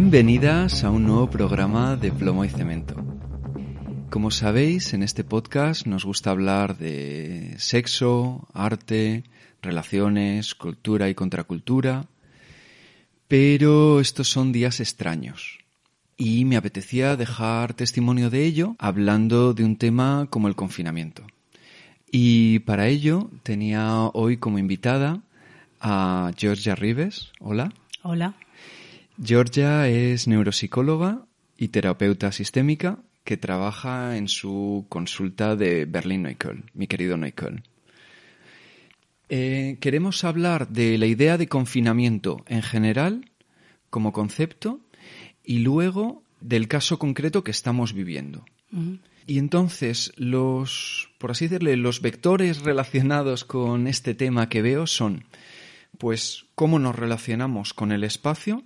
Bienvenidas a un nuevo programa de Plomo y Cemento. Como sabéis, en este podcast nos gusta hablar de sexo, arte, relaciones, cultura y contracultura, pero estos son días extraños. Y me apetecía dejar testimonio de ello hablando de un tema como el confinamiento. Y para ello tenía hoy como invitada a Georgia Rives. Hola. Hola. Georgia es neuropsicóloga y terapeuta sistémica que trabaja en su consulta de Berlín-Neukölln, mi querido Neukölln. Eh, queremos hablar de la idea de confinamiento en general, como concepto, y luego del caso concreto que estamos viviendo. Y entonces los, por así decirle, los vectores relacionados con este tema que veo son, pues, cómo nos relacionamos con el espacio,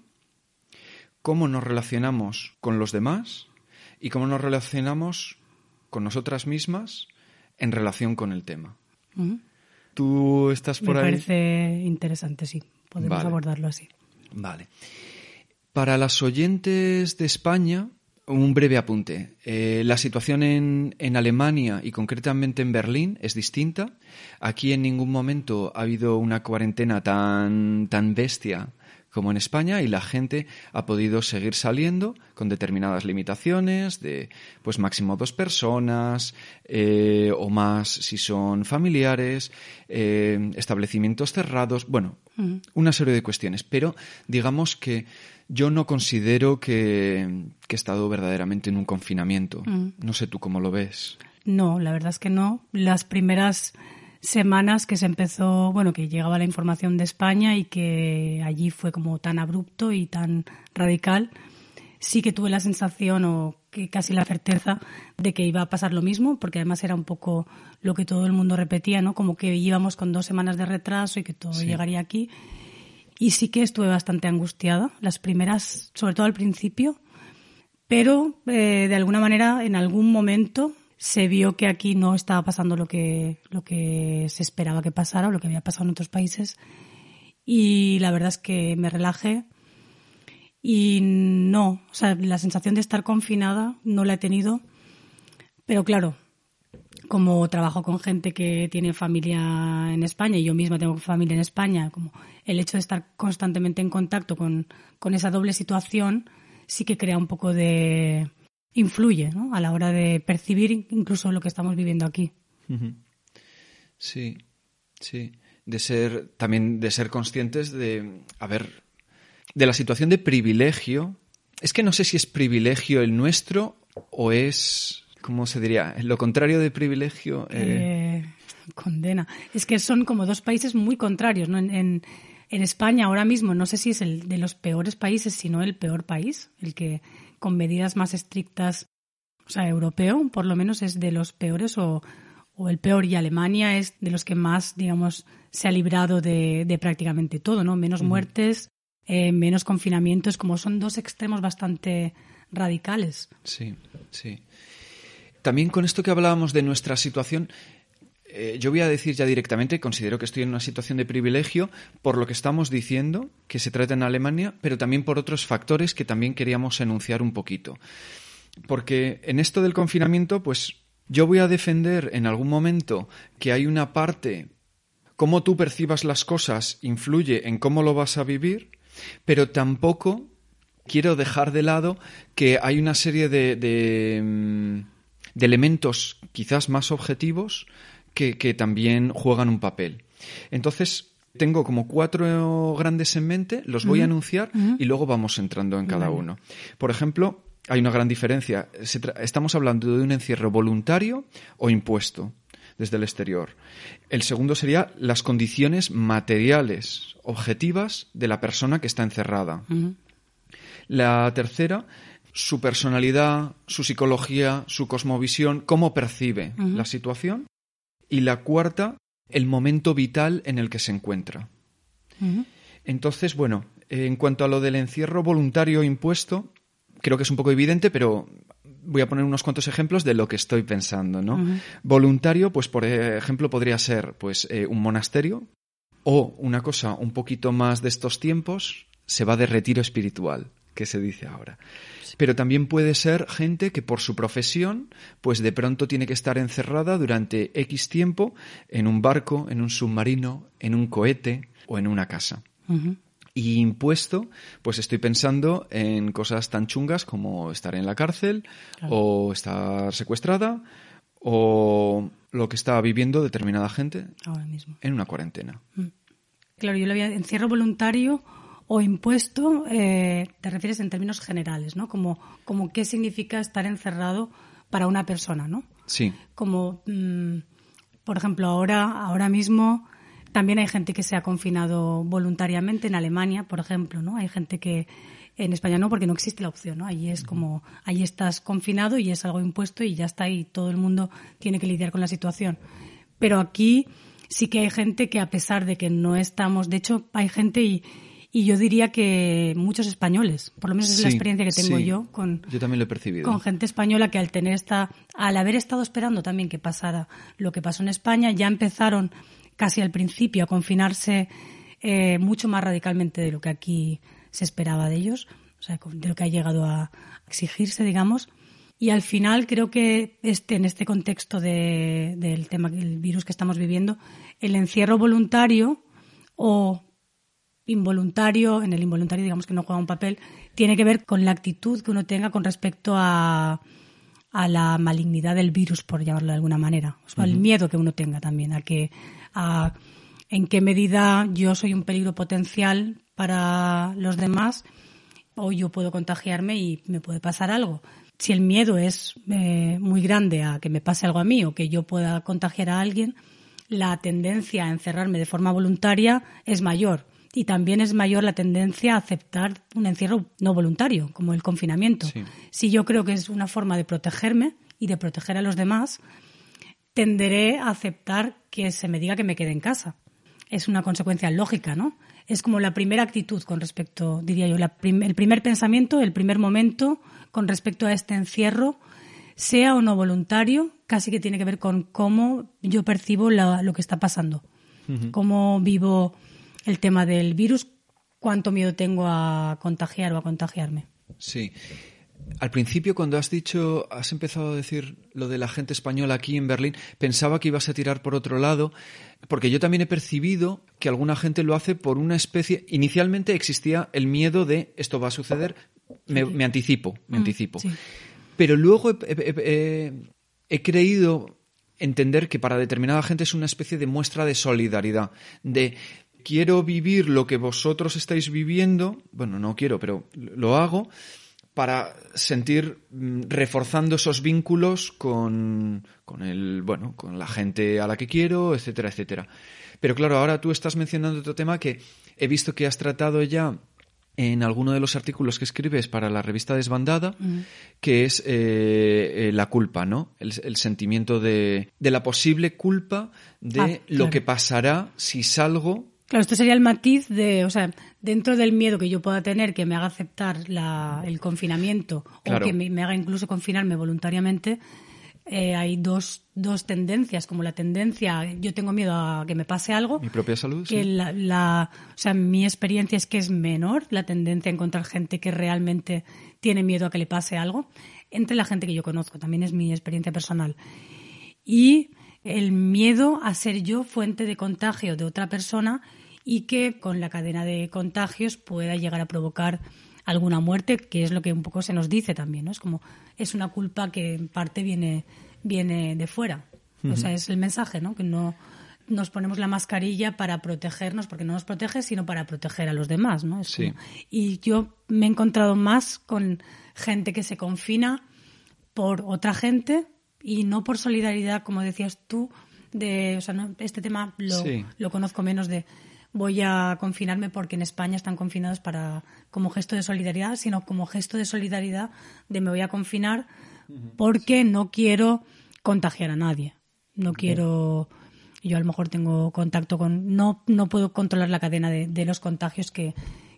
cómo nos relacionamos con los demás y cómo nos relacionamos con nosotras mismas en relación con el tema. ¿Tú estás por Me ahí? parece interesante, sí. Podemos Vale. abordarlo así. Vale. Para las oyentes de España, un breve apunte. Eh, la situación en, en Alemania y concretamente en Berlín es distinta. Aquí en ningún momento ha habido una cuarentena tan, tan bestia como en España y la gente ha podido seguir saliendo con determinadas limitaciones de pues máximo dos personas eh, o más si son familiares, eh, establecimientos cerrados, bueno, una serie de cuestiones. Pero digamos que yo no considero que, que he estado verdaderamente en un confinamiento. No sé tú cómo lo ves. No, la verdad es que no. Las primeras semanas que se empezó, bueno, que llegaba la información de España y que allí fue como tan abrupto y tan radical, sí que tuve la sensación o que casi la certeza de que iba a pasar lo mismo, porque además era un poco lo que todo el mundo repetía, ¿no? Como que íbamos con dos semanas de retraso y que todo llegaría aquí. Y sí que estuve bastante angustiada, las primeras, sobre todo al principio, pero eh, de alguna manera en algún momento se vio que aquí no estaba pasando lo que, lo que se esperaba que pasara o lo que había pasado en otros países. Y la verdad es que me relajé y no, o sea, la sensación de estar confinada no la he tenido, pero claro, como trabajo con gente que tiene familia en España y yo misma tengo familia en España, como el hecho de estar constantemente en contacto con, con esa doble situación sí que crea un poco de influye ¿no? a la hora de percibir incluso lo que estamos viviendo aquí. Sí, sí. De ser, también de ser conscientes de, a ver, de la situación de privilegio. Es que no sé si es privilegio el nuestro o es, ¿cómo se diría? Lo contrario de privilegio. eh, Eh, condena. Es que son como dos países muy contrarios. ¿no? En, en, en España ahora mismo no sé si es el de los peores países, sino el peor país, el que con medidas más estrictas, o sea, europeo por lo menos es de los peores o, o el peor y Alemania es de los que más, digamos, se ha librado de, de prácticamente todo, ¿no? Menos muertes, eh, menos confinamientos, como son dos extremos bastante radicales. Sí, sí. También con esto que hablábamos de nuestra situación, eh, yo voy a decir ya directamente, considero que estoy en una situación de privilegio por lo que estamos diciendo, que se trata en Alemania, pero también por otros factores que también queríamos enunciar un poquito. Porque en esto del confinamiento, pues yo voy a defender en algún momento que hay una parte, cómo tú percibas las cosas influye en cómo lo vas a vivir, pero tampoco quiero dejar de lado que hay una serie de, de, mm, de elementos quizás más objetivos que, que también juegan un papel. Entonces, tengo como cuatro grandes en mente, los voy a anunciar y luego vamos entrando en cada uno. Por ejemplo, hay una gran diferencia. Estamos hablando de un encierro voluntario o impuesto desde el exterior. El segundo sería las condiciones materiales, objetivas de la persona que está encerrada. La tercera, su personalidad, su psicología, su cosmovisión, cómo percibe la situación. Y la cuarta, el momento vital en el que se encuentra. Entonces, bueno, en cuanto a lo del encierro voluntario impuesto, creo que es un poco evidente, pero voy a poner unos cuantos ejemplos de lo que estoy pensando, ¿no? Voluntario, pues por ejemplo, podría ser pues eh, un monasterio o una cosa un poquito más de estos tiempos, se va de retiro espiritual, que se dice ahora. Pero también puede ser gente que por su profesión, pues de pronto tiene que estar encerrada durante X tiempo en un barco, en un submarino, en un cohete o en una casa. Y impuesto, pues estoy pensando en cosas tan chungas como estar en la cárcel o estar secuestrada o lo que está viviendo determinada gente Ahora mismo. en una cuarentena. Mm. Claro, yo lo había encierro voluntario o impuesto, eh, te refieres en términos generales, ¿no? Como, como qué significa estar encerrado para una persona, ¿no? Sí. Como, mm, por ejemplo, ahora, ahora mismo también hay gente que se ha confinado voluntariamente en Alemania, por ejemplo, ¿no? Hay gente que en España no, porque no existe la opción, ¿no? Allí es como, allí estás confinado y es algo impuesto y ya está y todo el mundo tiene que lidiar con la situación. Pero aquí sí que hay gente que a pesar de que no estamos, de hecho hay gente y, y yo diría que muchos españoles, por lo menos es la experiencia que tengo yo con yo también lo he percibido. con gente española que al tener esta al haber estado esperando también que pasara lo que pasó en España ya empezaron casi al principio a confinarse eh, mucho más radicalmente de lo que aquí se esperaba de ellos, o sea, de lo que ha llegado a exigirse, digamos. Y al final creo que este, en este contexto de, del tema del virus que estamos viviendo, el encierro voluntario o involuntario, en el involuntario digamos que no juega un papel, tiene que ver con la actitud que uno tenga con respecto a, a la malignidad del virus, por llamarlo de alguna manera. O sea, el miedo que uno tenga también, a que a en qué medida yo soy un peligro potencial para los demás o yo puedo contagiarme y me puede pasar algo. Si el miedo es eh, muy grande a que me pase algo a mí o que yo pueda contagiar a alguien, la tendencia a encerrarme de forma voluntaria es mayor. Y también es mayor la tendencia a aceptar un encierro no voluntario, como el confinamiento. Si yo creo que es una forma de protegerme y de proteger a los demás, tenderé a aceptar que se me diga que me quede en casa. Es una consecuencia lógica, ¿no? Es como la primera actitud con respecto, diría yo, el primer pensamiento, el primer momento con respecto a este encierro, sea o no voluntario, casi que tiene que ver con cómo yo percibo lo que está pasando, cómo vivo el tema del virus, cuánto miedo tengo a contagiar o a contagiarme. Sí. Al principio, cuando has dicho, has empezado a decir lo de la gente española aquí en Berlín, pensaba que ibas a tirar por otro lado, porque yo también he percibido que alguna gente lo hace por una especie. Inicialmente existía el miedo de esto va a suceder, me, anticipo, me mm, anticipo. Pero luego he creído entender que para determinada gente es una especie de muestra de solidaridad, de quiero vivir lo que vosotros estáis viviendo, bueno, no quiero, pero lo hago, para sentir mm, reforzando esos vínculos con, con el, bueno, con la gente a la que quiero, etcétera, etcétera. Pero claro, ahora tú estás mencionando otro tema que he visto que has tratado ya en alguno de los artículos que escribes para la revista Desbandada, que es eh, eh, la culpa, ¿no? El, sentimiento de, de, la posible culpa de ah, lo que pasará si salgo Claro, esto sería el matiz de, o sea, dentro del miedo que yo pueda tener que me haga aceptar el confinamiento o que me, haga incluso confinarme voluntariamente, eh, hay dos, dos tendencias, como la tendencia, yo tengo miedo a que me pase algo. Mi propia salud. Que la, o sea, mi experiencia es que es menor la tendencia a encontrar gente que realmente tiene miedo a que le pase algo, entre la gente que yo conozco, también es mi experiencia personal. Y el miedo a ser yo fuente de contagio de otra persona y que con la cadena de contagios pueda llegar a provocar alguna muerte, que es lo que un poco se nos dice también, ¿no? Es como, es una culpa que en parte viene, viene de fuera. O sea, es el mensaje, ¿no? Que no nos ponemos la mascarilla para protegernos, porque no nos protege, sino para proteger a los demás, ¿no? sí. y yo me he encontrado más con gente que se confina por otra gente y no por solidaridad, como decías tú, de, o sea, no, este tema lo, lo conozco menos de voy a confinarme porque en España están confinados para como gesto de solidaridad, sino como gesto de solidaridad de me voy a confinar porque no quiero contagiar a nadie. No quiero yo a lo mejor tengo contacto con no no puedo controlar la cadena de, los contagios que,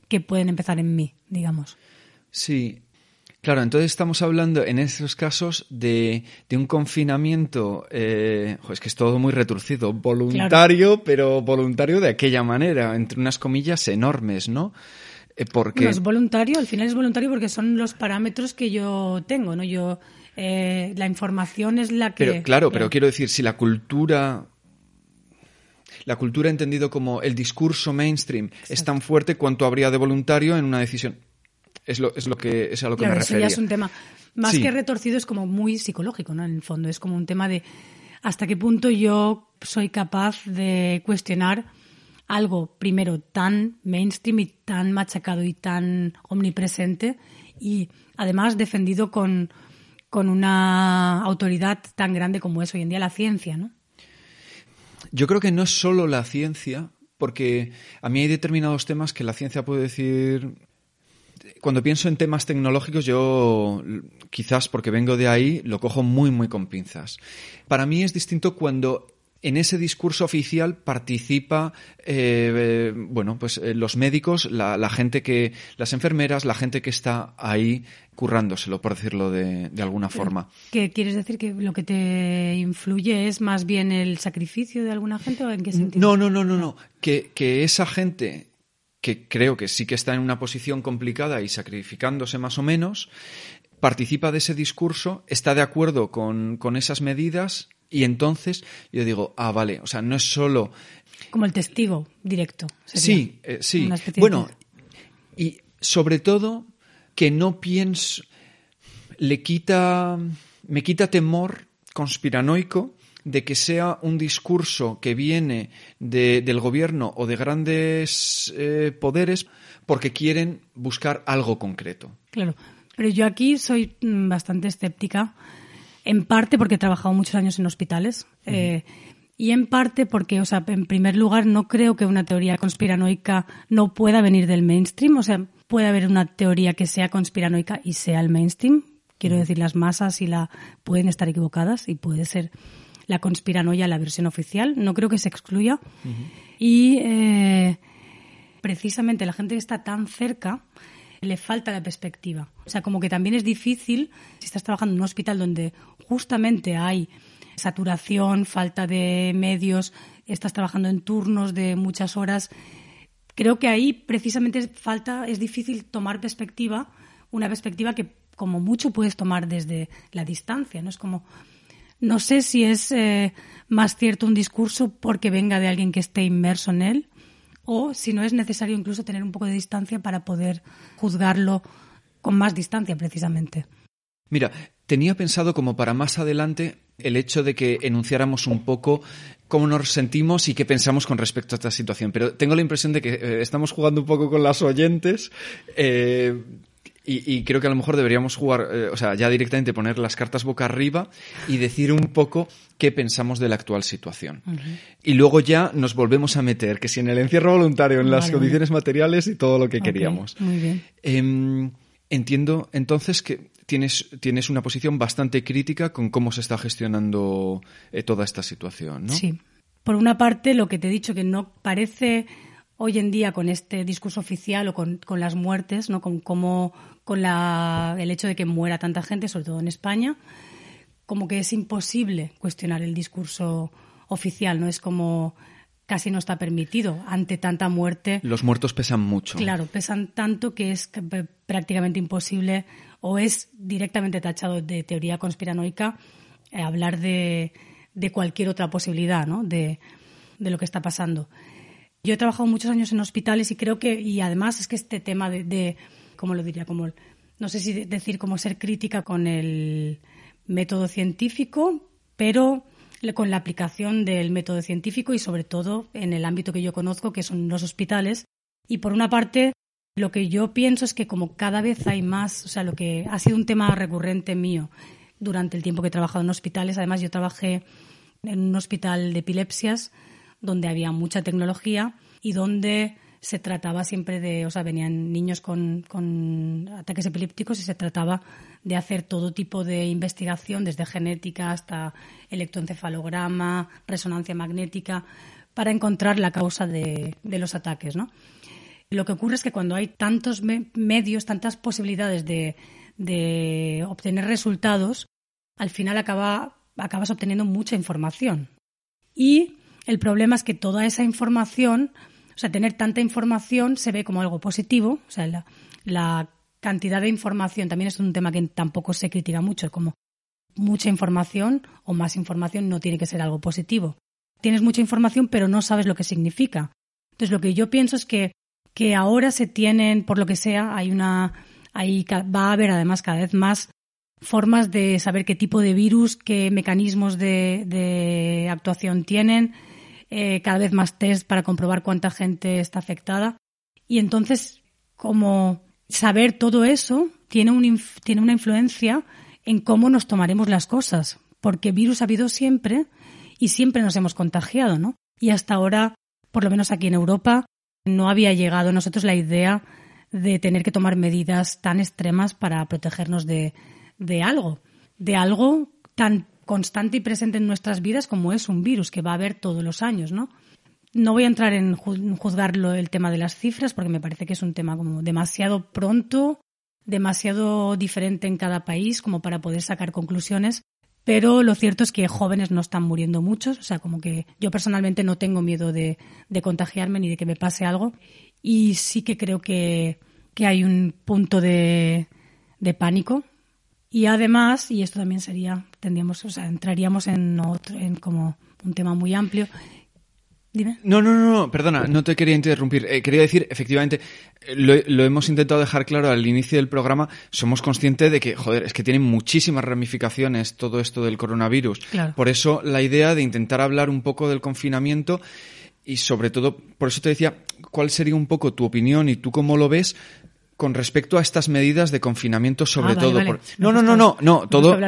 que pueden empezar en mí, digamos. Sí, Claro, entonces estamos hablando en esos casos de, de un confinamiento, eh, es que es todo muy retorcido, voluntario, pero voluntario de aquella manera, entre unas comillas enormes, ¿no? Eh, porque... es voluntario, al final es voluntario porque son los parámetros que yo tengo, ¿no? Yo, eh, la información es la que... Pero, claro, pero quiero decir, si la cultura la cultura entendido como el discurso mainstream es tan fuerte cuanto habría de voluntario en una decisión. Es lo, es lo que es a lo que me refería. Eso ya es un tema más que retorcido, es como muy psicológico, ¿no? En el fondo, es como un tema de hasta qué punto yo soy capaz de cuestionar algo, primero, tan mainstream y tan machacado y tan omnipresente y además defendido con, con una autoridad tan grande como es hoy en día la ciencia, ¿no? Yo creo que no es solo la ciencia, porque a mí hay determinados temas que la ciencia puede decir cuando pienso en temas tecnológicos, yo quizás porque vengo de ahí, lo cojo muy, muy con pinzas. Para mí es distinto cuando en ese discurso oficial participa, eh, bueno, pues eh, los médicos, la, gente que, las enfermeras, la gente que está ahí currándoselo, por decirlo de, alguna forma. ¿Qué quieres decir que lo que te influye es más bien el sacrificio de alguna gente o en qué sentido? No, no, no, no, no. Que, que esa gente que creo que sí que está en una posición complicada y sacrificándose más o menos, participa de ese discurso, está de acuerdo con, esas medidas y entonces yo digo, ah, vale, o sea, no es solo... Como el testigo directo. sí, eh, sí. Bueno, y sobre todo que no pienso, le quita, me quita temor conspiranoico de que sea un discurso que viene del gobierno o de grandes eh, poderes porque quieren buscar algo concreto. Claro, pero yo aquí soy mm, bastante escéptica, en parte porque he trabajado muchos años en hospitales. Eh, y en parte porque, o sea, en primer lugar, no creo que una teoría conspiranoica no pueda venir del mainstream. O sea, puede haber una teoría que sea conspiranoica y sea el mainstream. Quiero decir, las masas y la pueden estar equivocadas y puede ser la conspiranoia, la versión oficial. No creo que se excluya. Y eh, precisamente la gente que está tan cerca le falta la perspectiva. O sea, como que también es difícil, si estás trabajando en un hospital donde justamente hay saturación, falta de medios, estás trabajando en turnos de muchas horas, creo que ahí precisamente falta, es difícil tomar perspectiva, una perspectiva que como mucho puedes tomar desde la distancia, ¿no? Es como no sé si es eh, más cierto un discurso porque venga de alguien que esté inmerso en él o si no es necesario incluso tener un poco de distancia para poder juzgarlo con más distancia precisamente. Mira, tenía pensado como para más adelante el hecho de que enunciáramos un poco cómo nos sentimos y qué pensamos con respecto a esta situación, pero tengo la impresión de que eh, estamos jugando un poco con las oyentes. Eh, y, creo que a lo mejor deberíamos jugar, eh, o sea, ya directamente poner las cartas boca arriba y decir un poco qué pensamos de la actual situación. Y luego ya nos volvemos a meter, que si en el encierro voluntario, en las condiciones materiales y todo lo que queríamos. Muy bien. Em, entiendo entonces que tienes, tienes una posición bastante crítica con cómo se está gestionando eh, toda esta situación, ¿no? Sí. Por una parte, lo que te he dicho, que no parece hoy en día con este discurso oficial o con, con las muertes, ¿no? con cómo con la, el hecho de que muera tanta gente, sobre todo en España, como que es imposible cuestionar el discurso oficial, ¿no? Es como casi no está permitido ante tanta muerte. Los muertos pesan mucho. Claro, pesan tanto que es prácticamente imposible o es directamente tachado de teoría conspiranoica eh, hablar de, de, cualquier otra posibilidad, ¿no? De, de, lo que está pasando. Yo he trabajado muchos años en hospitales y creo que, y además es que este tema de ¿cómo lo diría? Como, no sé si decir como ser crítica con el método científico, pero con la aplicación del método científico y sobre todo en el ámbito que yo conozco, que son los hospitales. Y por una parte, lo que yo pienso es que como cada vez hay más, o sea, lo que ha sido un tema recurrente mío durante el tiempo que he trabajado en hospitales, además yo trabajé en un hospital de epilepsias donde había mucha tecnología y donde se trataba siempre de, o sea, venían niños con, ataques epilépticos y se trataba de hacer todo tipo de investigación, desde genética hasta electroencefalograma, resonancia magnética, para encontrar la causa de, de los ataques, ¿no? Lo que ocurre es que cuando hay tantos medios, tantas posibilidades de, de obtener resultados, al final acaba, acabas obteniendo mucha información. Y el problema es que toda esa información, o sea, tener tanta información se ve como algo positivo, o sea, la, cantidad de información también es un tema que tampoco se critica mucho, como mucha información o más información no tiene que ser algo positivo. Tienes mucha información pero no sabes lo que significa. Entonces lo que yo pienso es que, que ahora se tienen, por lo que sea, hay una, hay, va a haber además cada vez más formas de saber qué tipo de virus, qué mecanismos de, de actuación tienen, eh, cada vez más test para comprobar cuánta gente está afectada. Y entonces, como saber todo eso tiene, un, tiene una influencia en cómo nos tomaremos las cosas, porque virus ha habido siempre y siempre nos hemos contagiado, ¿no? Y hasta ahora, por lo menos aquí en Europa, no había llegado a nosotros la idea de tener que tomar medidas tan extremas para protegernos de, de algo, de algo tan constante y presente en nuestras vidas como es un virus que va a haber todos los años, ¿no? No voy a entrar en juzgarlo el tema de las cifras porque me parece que es un tema como demasiado pronto demasiado diferente en cada país como para poder sacar conclusiones. Pero lo cierto es que jóvenes no están muriendo muchos, o sea, como que yo personalmente no tengo miedo de, contagiarme ni de que me pase algo. Y sí que creo que, hay un punto de, de pánico. Y además, y esto también sería, tendríamos, o sea, entraríamos en otro, en como un tema muy amplio, no, no, no, no, perdona, no te quería interrumpir. Eh, quería decir, efectivamente, lo, hemos intentado dejar claro al inicio del programa, somos conscientes de que, joder, es que tiene muchísimas ramificaciones todo esto del coronavirus. Por eso la idea de intentar hablar un poco del confinamiento y sobre todo, por eso te decía, ¿cuál sería un poco tu opinión y tú cómo lo ves con respecto a estas medidas de confinamiento, sobre ah, todo. No, no, no, no, no, todo.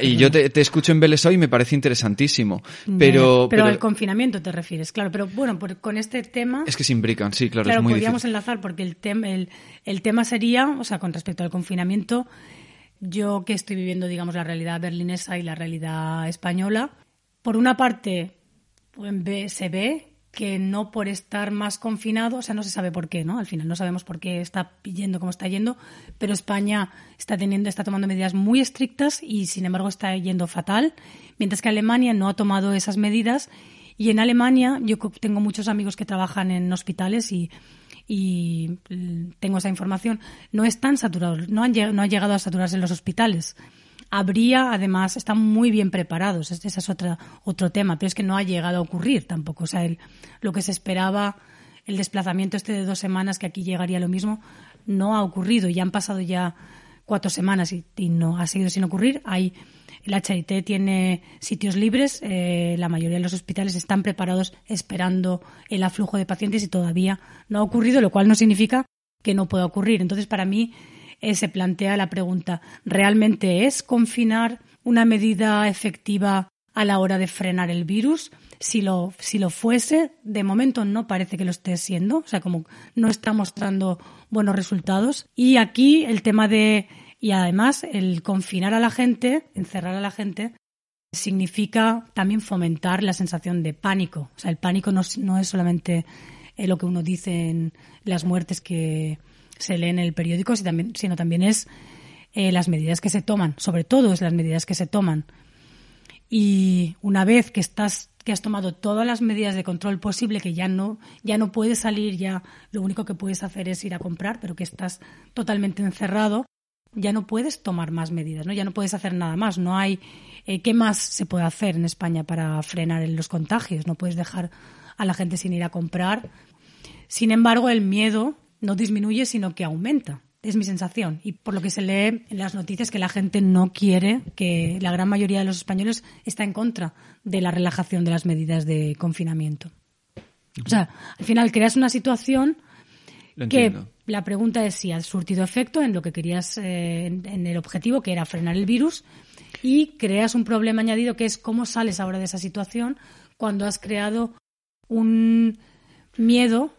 y yo te, escucho en Belesao y me parece interesantísimo. Pero, pero, al confinamiento te refieres, claro. Pero bueno, con este tema. Es que se imbrican, sí, claro. Claro, es muy podríamos enlazar porque el, tema el, el tema sería, o sea, con respecto al confinamiento, yo que estoy viviendo, digamos, la realidad berlinesa y la realidad española, por una parte, pues, se ve que no por estar más confinado, o sea, no se sabe por qué, ¿no? Al final no sabemos por qué está yendo como está yendo, pero España está teniendo, está tomando medidas muy estrictas y sin embargo está yendo fatal, mientras que Alemania no ha tomado esas medidas y en Alemania yo tengo muchos amigos que trabajan en hospitales y, tengo esa información, no están saturados, no han, no han llegado a saturarse en los hospitales habría, además, están muy bien preparados, ese es otra, otro tema, pero es que no ha llegado a ocurrir tampoco. O sea, el, lo que se esperaba, el desplazamiento este de dos semanas, que aquí llegaría lo mismo, no ha ocurrido. Ya han pasado ya cuatro semanas y, no ha seguido sin ocurrir. Hay, el HIT tiene sitios libres, eh, la mayoría de los hospitales están preparados esperando el aflujo de pacientes y todavía no ha ocurrido, lo cual no significa que no pueda ocurrir. Entonces, para mí, eh, se plantea la pregunta, ¿realmente es confinar una medida efectiva a la hora de frenar el virus? Si lo, si lo fuese, de momento no parece que lo esté siendo, o sea, como no está mostrando buenos resultados. Y aquí el tema de, y además el confinar a la gente, encerrar a la gente, significa también fomentar la sensación de pánico. O sea, el pánico no, no es solamente eh, lo que uno dice en las muertes que, se lee en el periódico, sino también es eh, las medidas que se toman, sobre todo es las medidas que se toman. Y una vez que estás que has tomado todas las medidas de control posible, que ya no, ya no puedes salir, ya lo único que puedes hacer es ir a comprar, pero que estás totalmente encerrado, ya no puedes tomar más medidas, ¿no? Ya no puedes hacer nada más. No hay eh, qué más se puede hacer en España para frenar los contagios. No puedes dejar a la gente sin ir a comprar. Sin embargo, el miedo no disminuye, sino que aumenta. Es mi sensación. Y por lo que se lee en las noticias, que la gente no quiere, que la gran mayoría de los españoles está en contra de la relajación de las medidas de confinamiento. O sea, al final creas una situación que la pregunta es si ha surtido efecto en lo que querías, eh, en el objetivo, que era frenar el virus, y creas un problema añadido que es cómo sales ahora de esa situación cuando has creado un miedo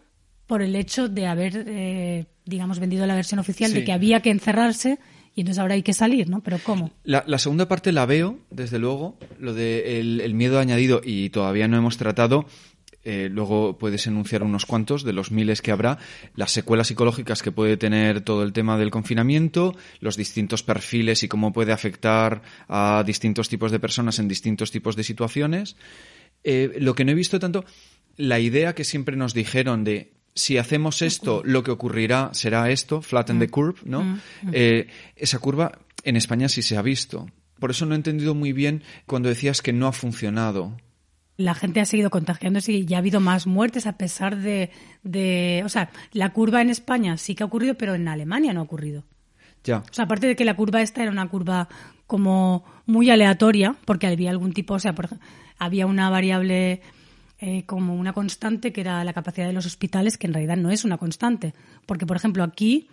por el hecho de haber, eh, digamos, vendido la versión oficial de que había que encerrarse y entonces ahora hay que salir, ¿no? Pero ¿cómo? La, segunda parte la veo, desde luego, lo del de el miedo añadido y todavía no hemos tratado eh, luego puedes enunciar unos cuantos de los miles que habrá, las secuelas psicológicas que puede tener todo el tema del confinamiento, los distintos perfiles y cómo puede afectar a distintos tipos de personas en distintos tipos de situaciones. Eh, lo que no he visto tanto, la idea que siempre nos dijeron de si hacemos esto, lo que ocurrirá será esto, flatten the mm. curve, ¿no? Mm, mm. Eh, esa curva en España sí se ha visto. Por eso no he entendido muy bien cuando decías que no ha funcionado. La gente ha seguido contagiándose y ya ha habido más muertes a pesar de, de, O sea, la curva en España sí que ha ocurrido, pero en Alemania no ha ocurrido. Ya. O sea, aparte de que la curva esta era una curva como muy aleatoria, porque había algún tipo, o sea, por, había una variable eh, como una constante que era la capacidad de los hospitales, que en realidad no es una constante. Porque, por ejemplo, aquí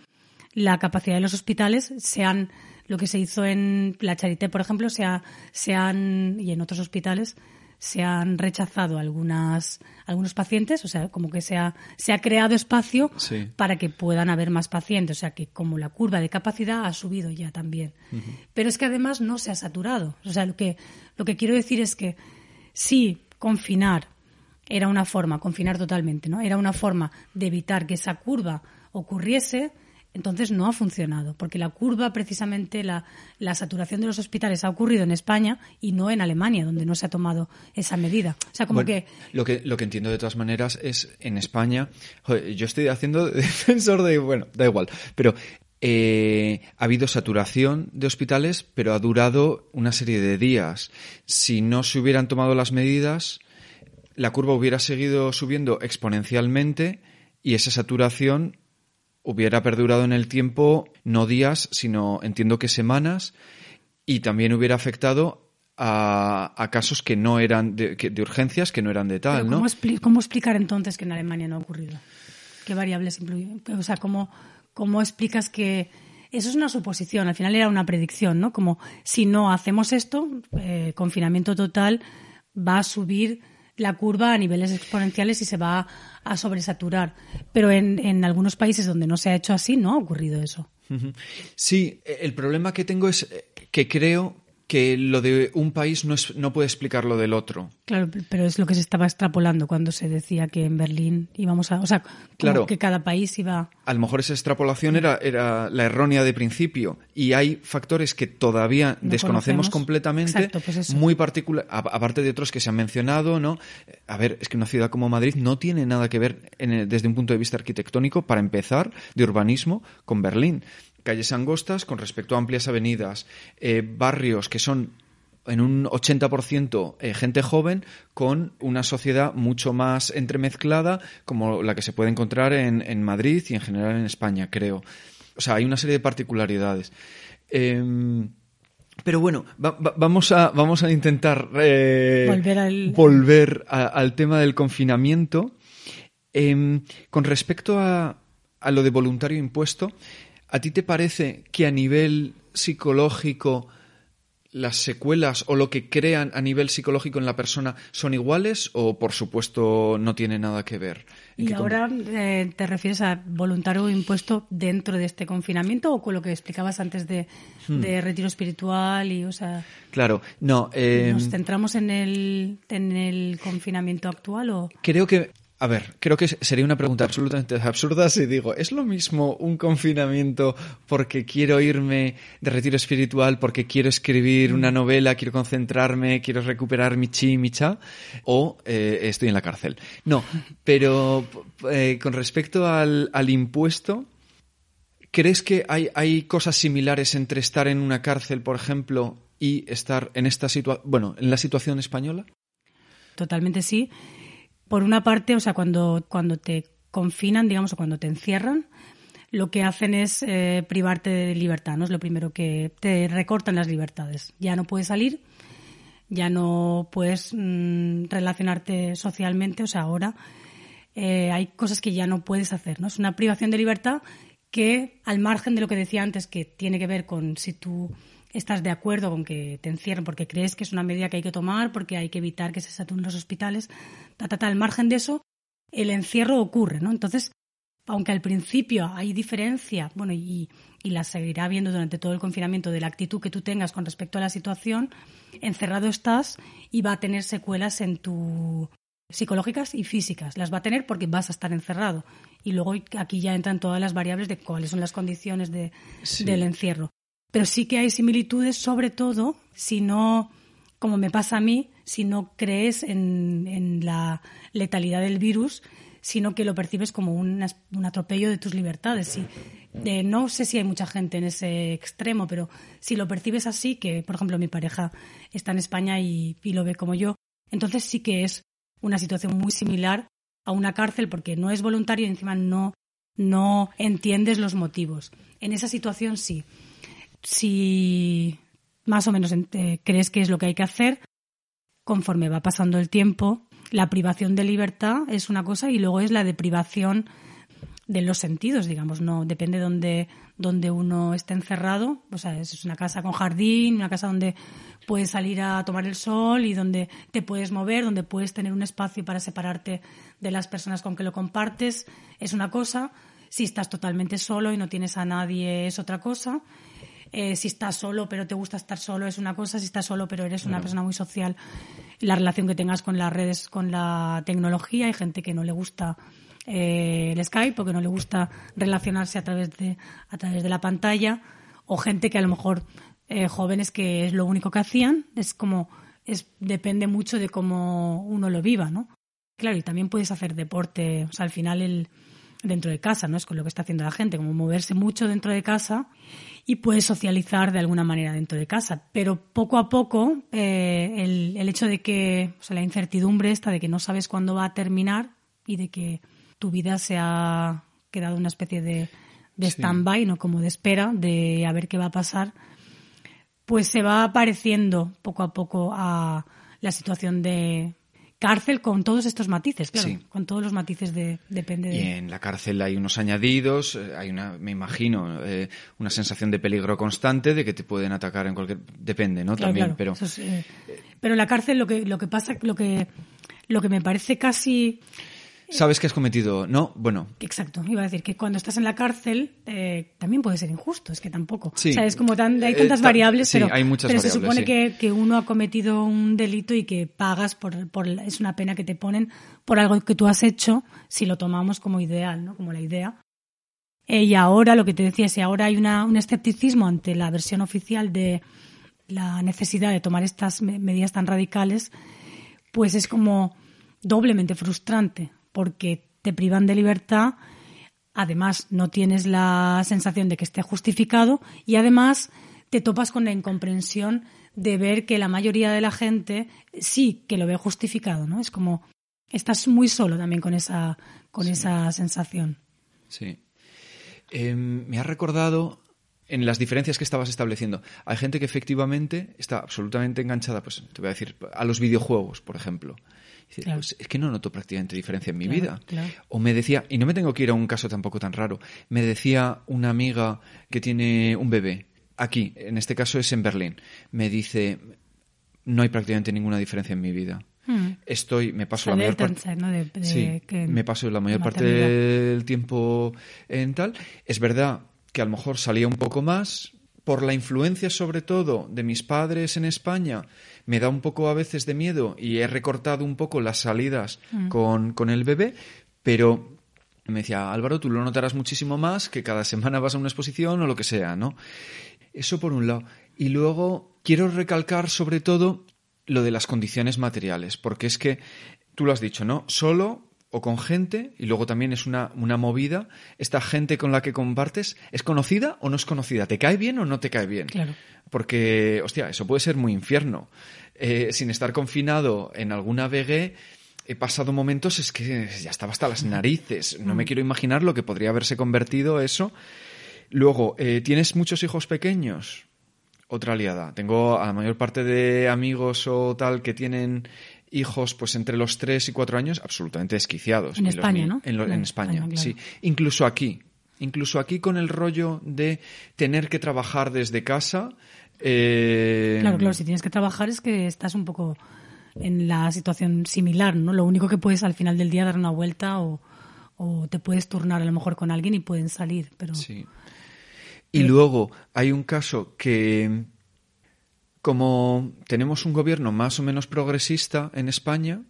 la capacidad de los hospitales se han, lo que se hizo en la Charité, por ejemplo, se, se han, y en otros hospitales, se han rechazado algunas, algunos pacientes, o sea, como que se ha, se ha creado espacio para que puedan haber más pacientes, o sea, que como la curva de capacidad ha subido ya también. Pero es que además no se ha saturado. O sea, lo que, lo que quiero decir es que sí, confinar era una forma, confinar totalmente, ¿no? Era una forma de evitar que esa curva ocurriese, entonces no ha funcionado, porque la curva, precisamente la, la, saturación de los hospitales ha ocurrido en España y no en Alemania, donde no se ha tomado esa medida. O sea, como que... Lo que... Lo que entiendo de todas maneras es, en España, yo estoy haciendo defensor de... Bueno, da igual, pero eh, ha habido saturación de hospitales, pero ha durado una serie de días. Si no se hubieran tomado las medidas, la curva hubiera seguido subiendo exponencialmente y esa saturación hubiera perdurado en el tiempo no días, sino entiendo que semanas y también hubiera afectado a, casos que no eran de, urgencias, que no eran de tal, ¿no? ¿cómo, explicar entonces que en Alemania no ha ocurrido? ¿Qué variables influyen? O sea, ¿cómo, cómo explicas que eso es una suposición? Al final era una predicción, ¿no? Como si no hacemos esto, eh, confinamiento total va a subir la curva a niveles exponenciales y se va a sobresaturar. Pero en, en algunos países donde no se ha hecho así, no ha ocurrido eso. Sí, el problema que tengo es que creo que lo de un país no, es, no puede explicar lo del otro. Claro, pero es lo que se estaba extrapolando cuando se decía que en Berlín íbamos a... O sea, claro, que cada país iba... A lo mejor esa extrapolación era, era la errónea de principio y hay factores que todavía desconocemos completamente, pues muy particular, aparte de otros que se han mencionado, ¿no? A ver, es que una ciudad como Madrid no tiene nada que ver desde un punto de vista arquitectónico, para empezar, de urbanismo, con Berlín calles angostas con respecto a amplias avenidas, eh, barrios que son en un 80% eh, gente joven con una sociedad mucho más entremezclada como la que se puede encontrar en, Madrid y en general en España, creo. O sea, hay una serie de particularidades. Em, pero bueno, vamos, a, vamos a intentar eh, volver, al... tema del confinamiento. Em, con respecto a, a, lo de voluntario impuesto, ¿A ti te parece que a nivel psicológico las secuelas o lo que crean a nivel psicológico en la persona son iguales o por supuesto no tiene nada que ver? ¿Y ahora eh, te refieres a voluntario impuesto dentro de este confinamiento o con lo que explicabas antes de, hmm. retiro espiritual y o sea Claro, no. ¿Nos em, centramos en el, en el confinamiento actual o...? Creo que a ver, creo que sería una pregunta absolutamente absurda si digo, ¿es lo mismo un confinamiento porque quiero irme de retiro espiritual, porque quiero escribir una mm. novela, quiero concentrarme, quiero recuperar mi chi, mi cha, o eh, estoy en la cárcel? No, pero eh, con respecto al, impuesto, ¿crees que hay, hay cosas similares entre estar en una cárcel, por ejemplo, y estar en esta situación, bueno, en la situación española? Totalmente sí por una parte, o sea, cuando, cuando te confinan, digamos, o cuando te encierran, lo que hacen es eh, privarte de libertad, ¿no? Es lo primero que te recortan las libertades. Ya no puedes salir, ya no puedes mm, relacionarte socialmente, o sea, ahora eh, hay cosas que ya no puedes hacer, ¿no? Es una privación de libertad que, al margen de lo que decía antes, que tiene que ver con si tú estás de acuerdo con que te encierren porque crees que es una medida que hay que tomar, porque hay que evitar que se saturen los hospitales, ta, ta, al margen de eso, el encierro ocurre, ¿no? Entonces, aunque al principio hay diferencia, bueno, y, y la seguirá viendo durante todo el confinamiento de la actitud que tú tengas con respecto a la situación, encerrado estás y va a tener secuelas en tu psicológicas y físicas. Las va a tener porque vas a estar encerrado. Y luego aquí ya entran todas las variables de cuáles son las condiciones de, del encierro. Pero sí que hay similitudes, sobre todo si no, como me pasa a mí, si no crees en, la letalidad del virus, sino que lo percibes como un, un atropello de tus libertades. Y, no sé si hay mucha gente en ese extremo, pero si lo percibes así, que por ejemplo mi pareja está en España y, y lo ve como yo, entonces sí que es una situación muy similar a una cárcel porque no es voluntario y encima no, no entiendes los motivos. En esa situación sí. Si más o menos eh, crees que es lo que hay que hacer, conforme va pasando el tiempo, la privación de libertad es una cosa y luego es la deprivación de los sentidos, digamos, no depende de donde, donde uno esté encerrado, o sea, es una casa con jardín, una casa donde puedes salir a tomar el sol y donde te puedes mover, donde puedes tener un espacio para separarte de las personas con que lo compartes, es una cosa. Si estás totalmente solo y no tienes a nadie, es otra cosa. Eh, si estás solo pero te gusta estar solo es una cosa, si estás solo pero eres una persona muy social, la relación que tengas con las redes, con la tecnología, hay gente que no le gusta eh, el Skype o que no le gusta relacionarse a través de, a través de la pantalla, o gente que a lo mejor eh, jóvenes que es lo único que hacían, es como, es, depende mucho de cómo uno lo viva, ¿no? Claro, y también puedes hacer deporte, o sea, al final el, dentro de casa, ¿no? Es con lo que está haciendo la gente, como moverse mucho dentro de casa y puedes socializar de alguna manera dentro de casa. Pero poco a poco, eh, el, el, hecho de que, o sea, la incertidumbre esta de que no sabes cuándo va a terminar y de que tu vida se ha quedado una especie de, de stand-by, ¿no? Como de espera, de a ver qué va a pasar, pues se va apareciendo poco a poco a la situación de cárcel con todos estos matices, claro, con todos los matices de depende de. Y en la cárcel hay unos añadidos, eh, hay una, me imagino, eh, una sensación de peligro constante, de que te pueden atacar en cualquier, depende, ¿no? También, pero. Eh, pero en la cárcel lo que lo que pasa, lo que lo que me parece casi sabes que has cometido, ¿no? Bueno. Exacto, iba a decir que cuando estás en la cárcel eh, también puede ser injusto, es que tampoco. Sí. O sea, es como tan, hay eh, tantas variables, sí, pero, hay muchas pero se supone que, que, uno ha cometido un delito y que pagas por, por, es una pena que te ponen por algo que tú has hecho, si lo tomamos como ideal, ¿no? Como la idea. Eh, y ahora, lo que te decía, si ahora hay una, un escepticismo ante la versión oficial de la necesidad de tomar estas medidas tan radicales, pues es como doblemente frustrante porque te privan de libertad, además no tienes la sensación de que esté justificado y además te topas con la incomprensión de ver que la mayoría de la gente sí que lo ve justificado, ¿no? Es como estás muy solo también con esa con esa sensación. Sí. Em, me ha recordado en las diferencias que estabas estableciendo. Hay gente que efectivamente está absolutamente enganchada, pues te voy a decir, a los videojuegos, por ejemplo. Pues es que no noto prácticamente diferencia en mi vida. O me decía, y no me tengo que ir a un caso tampoco tan raro, me decía una amiga que tiene un bebé, aquí, en este caso es en Berlín, me dice, no hay prácticamente ninguna diferencia en mi vida. Hmm. Estoy, me paso la mayor parte, me paso la mayor parte del tiempo en tal. Es verdad que a lo mejor salía un poco más por la influencia sobre todo de mis padres en España me da un poco a veces de miedo y he recortado un poco las salidas mm. con, con el bebé, pero me decía, Álvaro, tú lo notarás muchísimo más que cada semana vas a una exposición o lo que sea, ¿no? Eso por un lado. Y luego quiero recalcar sobre todo lo de las condiciones materiales, porque es que tú lo has dicho, ¿no? Solo o con gente, y luego también es una, una movida, esta gente con la que compartes, ¿es conocida o no es conocida? ¿Te cae bien o no te cae bien? Claro. Porque, hostia, eso puede ser muy infierno. Eh, sin estar confinado en alguna VG, he pasado momentos, es que ya estaba hasta las narices. No me mm. quiero imaginar lo que podría haberse convertido eso. Luego, eh, ¿tienes muchos hijos pequeños? Otra aliada. Tengo a la mayor parte de amigos o tal que tienen hijos pues entre los 3 y 4 años absolutamente desquiciados. En España, ¿no? En, España, sí. Incluso aquí. Incluso aquí con el rollo de tener que trabajar desde casa. Eh... Claro, claro, si tienes que trabajar es que estás un poco en la situación similar, ¿no? Lo único que puedes al final del día dar una vuelta o, o te puedes turnar a lo mejor con alguien y pueden salir, pero... Sí. Y luego hay un caso que como tenemos un gobierno más o menos progresista en España,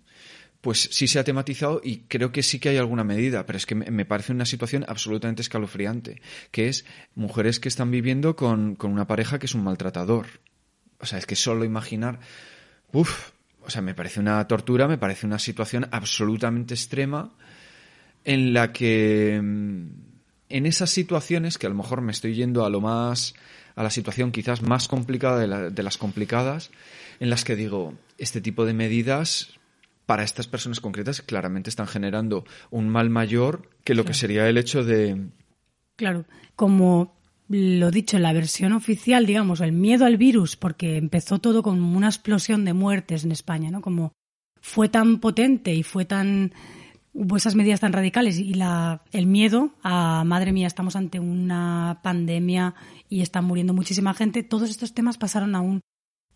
pues sí se ha tematizado y creo que sí que hay alguna medida, pero es que me parece una situación absolutamente escalofriante, que es mujeres que están viviendo con, con una pareja que es un maltratador. O sea, es que solo imaginar, uff, o sea, me parece una tortura, me parece una situación absolutamente extrema en la que mm, en esas situaciones que a lo mejor me estoy yendo a lo más a la situación quizás más complicada de, de las complicadas en las que digo este tipo de medidas para estas personas concretas claramente están generando un mal mayor que lo que sería el hecho de claro como lo dicho, la versión oficial, digamos, el miedo al virus, porque empezó todo con una explosión de muertes en España, ¿no? Como fue tan potente y fue tan esas medidas tan radicales y la, el miedo a madre mía estamos ante una pandemia y está muriendo muchísima gente todos estos temas pasaron a un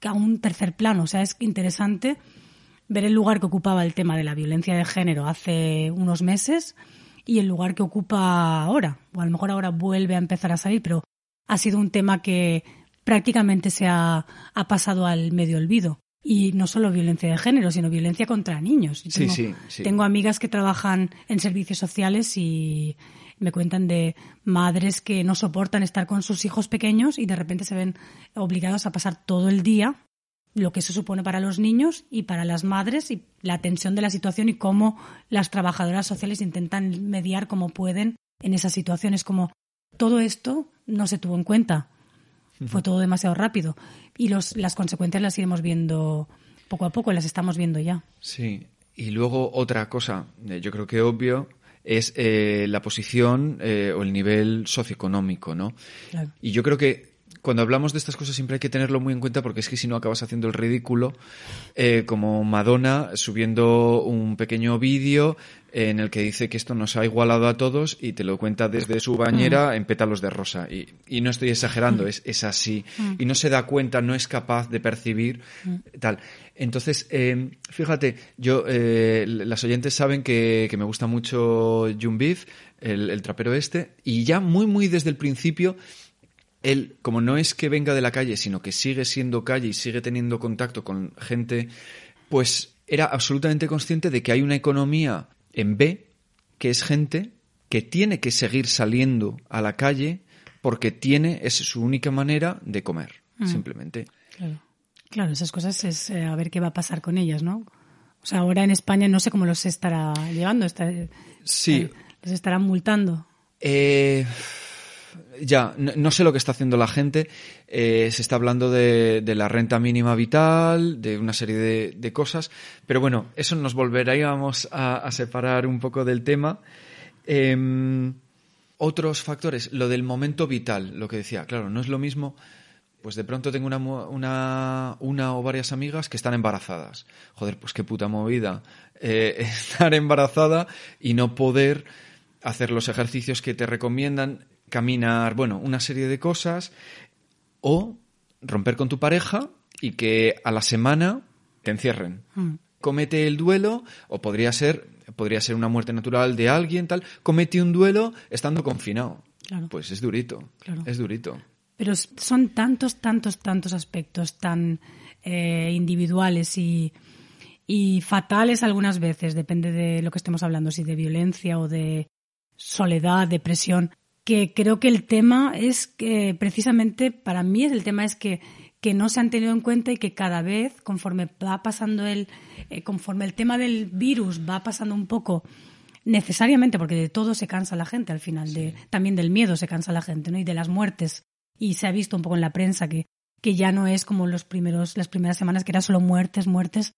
a un tercer plano o sea es interesante ver el lugar que ocupaba el tema de la violencia de género hace unos meses y el lugar que ocupa ahora. O a lo mejor ahora vuelve a empezar a salir, pero ha sido un tema que prácticamente se ha, pasado al medio olvido. Y no solo violencia de género, sino violencia contra niños. Tengo, sí, sí, tengo amigas que trabajan en servicios sociales y me cuentan de madres que no soportan estar con sus hijos pequeños y de repente se ven obligados a pasar todo el día lo que eso supone para los niños y para las madres y la tensión de la situación y cómo las trabajadoras sociales intentan mediar como pueden en esas situaciones. Como todo esto no se tuvo en cuenta. Fue todo demasiado rápido. Y los, las consecuencias las iremos viendo poco a poco, las estamos viendo ya. Sí. Y luego otra cosa, eh, yo creo que obvio, es eh, la posición eh, o el nivel socioeconómico, ¿no? Y yo creo que cuando hablamos de estas cosas siempre hay que tenerlo muy en cuenta porque es que si no acabas haciendo el ridículo, eh, como Madonna subiendo un pequeño vídeo en el que dice que esto nos ha igualado a todos y te lo cuenta desde su bañera en pétalos de rosa. Y, no estoy exagerando, es, es, así. Y no se da cuenta, no es capaz de percibir tal. Entonces, eh, fíjate, yo, eh, las oyentes saben que, me gusta mucho Jun Beef, el trapero este, y ya muy, muy desde el principio él, como no es que venga de la calle, sino que sigue siendo calle y sigue teniendo contacto con gente, pues era absolutamente consciente de que hay una economía en B, que es gente que tiene que seguir saliendo a la calle porque tiene, es su única manera de comer, mm. simplemente. Claro. claro, esas cosas es eh, a ver qué va a pasar con ellas, ¿no? O sea, ahora en España no sé cómo los estará llevando. Está, sí. Eh, ¿Les estarán multando? Eh ya, no, sé lo que está haciendo la gente. Eh, se está hablando de, la renta mínima vital, de una serie de, cosas. Pero bueno, eso nos volveríamos a, a separar un poco del tema. Em, otros factores, lo del momento vital, lo que decía, claro, no es lo mismo. Pues de pronto tengo una, una, una o varias amigas que están embarazadas. Joder, pues qué puta movida. Eh, estar embarazada y no poder hacer los ejercicios que te recomiendan caminar, bueno, una serie de cosas, o romper con tu pareja y que a la semana te encierren. Mm. Comete el duelo, o podría ser, podría ser una muerte natural de alguien, tal, comete un duelo estando confinado. Pues es durito, es durito. Pero son tantos, tantos, tantos aspectos tan eh, individuales y, y fatales algunas veces, depende de lo que estemos hablando, si de violencia o de soledad, depresión, que creo que el tema es que precisamente para mí el tema es que, que no se han tenido en cuenta y que cada vez conforme va pasando el eh, conforme el tema del virus va pasando un poco necesariamente porque de todo se cansa la gente al final de también del miedo se cansa la gente no y de las muertes. Y se ha visto un poco en la prensa que que ya no es como los primeros las primeras semanas que era solo muertes muertes.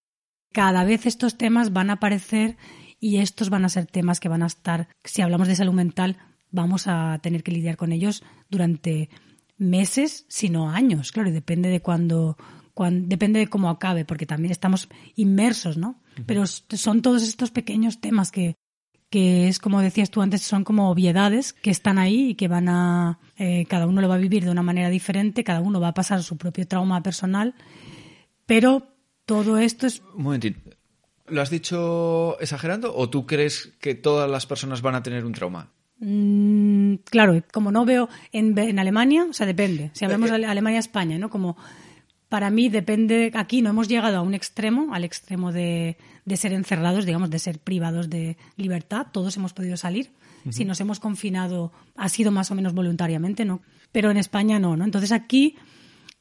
Cada vez estos temas van a aparecer y estos van a ser temas que van a estar si hablamos de salud mental vamos a tener que lidiar con ellos durante meses, sino años. Claro, y depende de cuándo, depende de cómo acabe, porque también estamos inmersos, ¿no? Pero son todos estos pequeños temas que, que es como decías tú antes, son como obviedades que están ahí y que van a, eh, cada uno lo va a vivir de una manera diferente, cada uno va a pasar su propio trauma personal, pero todo esto es... Un momentito. ¿Lo has dicho exagerando o tú crees que todas las personas van a tener un trauma? Mm, claro, como no veo en, en, Alemania, o sea, depende. Si hablamos eh, de Alemania-España, ¿no? Como para mí depende, aquí no hemos llegado a un extremo, al extremo de, de ser encerrados, digamos, de ser privados de libertad, todos hemos podido salir. Si nos hemos confinado, ha sido más o menos voluntariamente, ¿no? Pero en España no, ¿no? Entonces aquí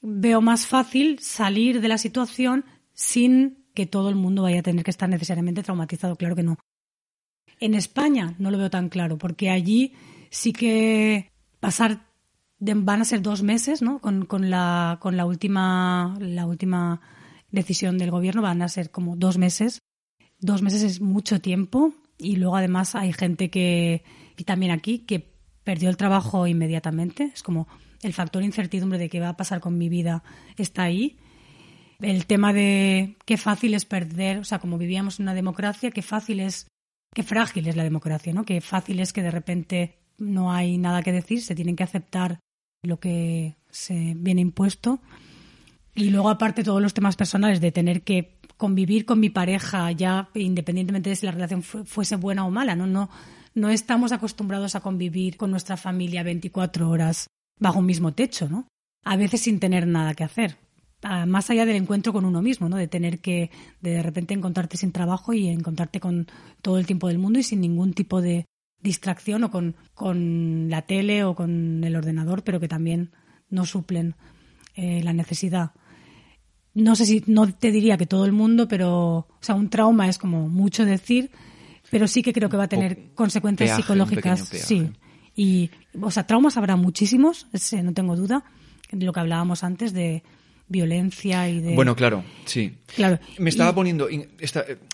veo más fácil salir de la situación sin que todo el mundo vaya a tener que estar necesariamente traumatizado, claro que no. En España no lo veo tan claro, porque allí sí que pasar van a ser dos meses, ¿no? Con, con, la, con la última la última decisión del gobierno van a ser como dos meses. Dos meses es mucho tiempo y luego además hay gente que y también aquí que perdió el trabajo inmediatamente. Es como el factor incertidumbre de qué va a pasar con mi vida está ahí. El tema de qué fácil es perder, o sea, como vivíamos en una democracia, qué fácil es, qué frágil es la democracia, ¿no? Qué fácil es que de repente no hay nada que decir, se tienen que aceptar lo que se viene impuesto. Y luego, aparte, todos los temas personales de tener que convivir con mi pareja, ya independientemente de si la relación fuese buena o mala, ¿no? No, no estamos acostumbrados a convivir con nuestra familia 24 horas bajo un mismo techo, ¿no? A veces sin tener nada que hacer. Más allá del encuentro con uno mismo, ¿no? De tener que de repente encontrarte sin trabajo y encontrarte con todo el tiempo del mundo y sin ningún tipo de distracción o con, con la tele o con el ordenador, pero que también no suplen eh, la necesidad. No sé si, no te diría que todo el mundo, pero, o sea, un trauma es como mucho decir, pero sí que creo que va a tener consecuencias psicológicas. Sí. Y, o sea, traumas habrá muchísimos, ese, no tengo duda, de lo que hablábamos antes de violencia y de... Bueno, claro, sí. Claro. Me estaba poniendo,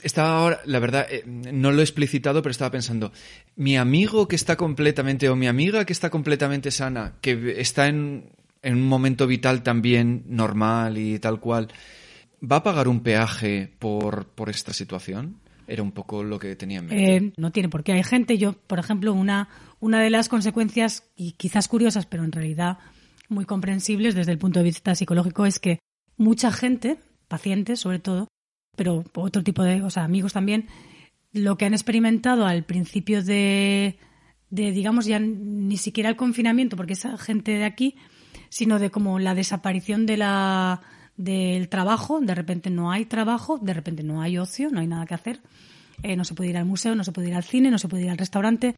estaba ahora, la verdad, eh, no lo he explicitado, pero estaba pensando, mi amigo que está completamente, o mi amiga que está completamente sana, que está en, en un momento vital también normal y tal cual, ¿va a pagar un peaje por, por esta situación? Era un poco lo que tenía en mente. Eh, no tiene por qué. Hay gente, yo, por ejemplo, una, una de las consecuencias, y quizás curiosas, pero en realidad muy comprensibles desde el punto de vista psicológico es que mucha gente, pacientes sobre todo, pero otro tipo de, o sea, amigos también, lo que han experimentado al principio de, de digamos, ya ni siquiera el confinamiento, porque esa gente de aquí, sino de como la desaparición de la, del trabajo, de repente no hay trabajo, de repente no hay ocio, no hay nada que hacer, eh, no se puede ir al museo, no se puede ir al cine, no se puede ir al restaurante,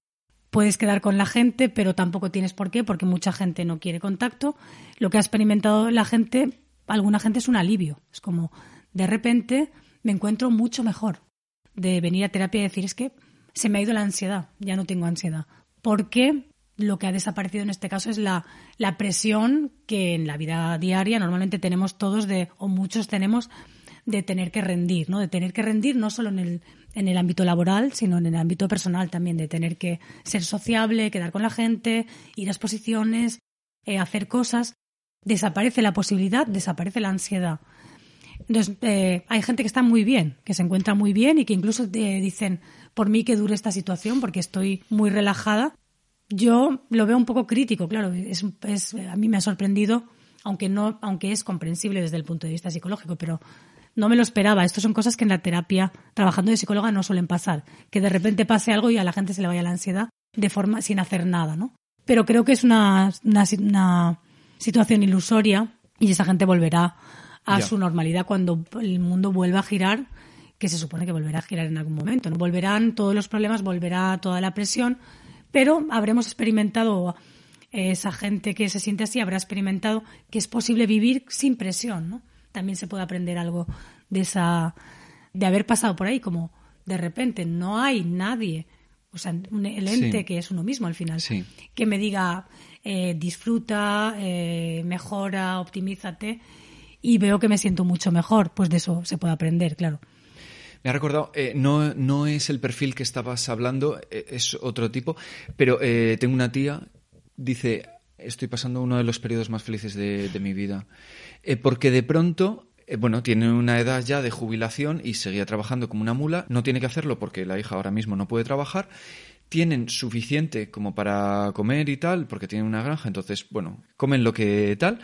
puedes quedar con la gente, pero tampoco tienes por qué, porque mucha gente no quiere contacto. Lo que ha experimentado la gente, alguna gente es un alivio. Es como, de repente me encuentro mucho mejor de venir a terapia y decir, es que se me ha ido la ansiedad, ya no tengo ansiedad. Porque lo que ha desaparecido en este caso es la, la presión que en la vida diaria normalmente tenemos todos de, o muchos tenemos, de tener que rendir, ¿no? De tener que rendir no solo en el, en el ámbito laboral, sino en el ámbito personal también, de tener que ser sociable, quedar con la gente, ir a exposiciones, eh, hacer cosas. Desaparece la posibilidad, desaparece la ansiedad. Entonces, eh, hay gente que está muy bien, que se encuentra muy bien y que incluso eh, dicen, por mí que dure esta situación porque estoy muy relajada. Yo lo veo un poco crítico, claro, es, es, a mí me ha sorprendido, aunque, no, aunque es comprensible desde el punto de vista psicológico, pero no me lo esperaba. Estas son cosas que en la terapia, trabajando de psicóloga, no suelen pasar. Que de repente pase algo y a la gente se le vaya la ansiedad de forma sin hacer nada, ¿no? Pero creo que es una, una, situación ilusoria y esa gente volverá a su normalidad cuando el mundo vuelva a girar, que se supone que volverá a girar en algún momento. ¿no? Volverán todos los problemas, volverá toda la presión, pero habremos experimentado, esa gente que se siente así habrá experimentado que es posible vivir sin presión, ¿no? También se puede aprender algo de esa de haber pasado por ahí como de repente no hay nadie o sea el ente que es uno mismo al final que me diga eh, disfruta eh, mejora optimízate y veo que me siento mucho mejor pues de eso se puede aprender claro. Me ha recordado, eh, no, no es el perfil que estabas hablando, es otro tipo, pero tengo una tía, dice, estoy pasando uno de los periodos más felices de, mi vida. Eh, porque de pronto eh, bueno, tiene una edad ya de jubilación y seguía trabajando como una mula. No tiene que hacerlo porque la hija ahora mismo no puede trabajar. Tienen suficiente como para comer y tal, porque tienen una granja, entonces, bueno, comen lo que tal.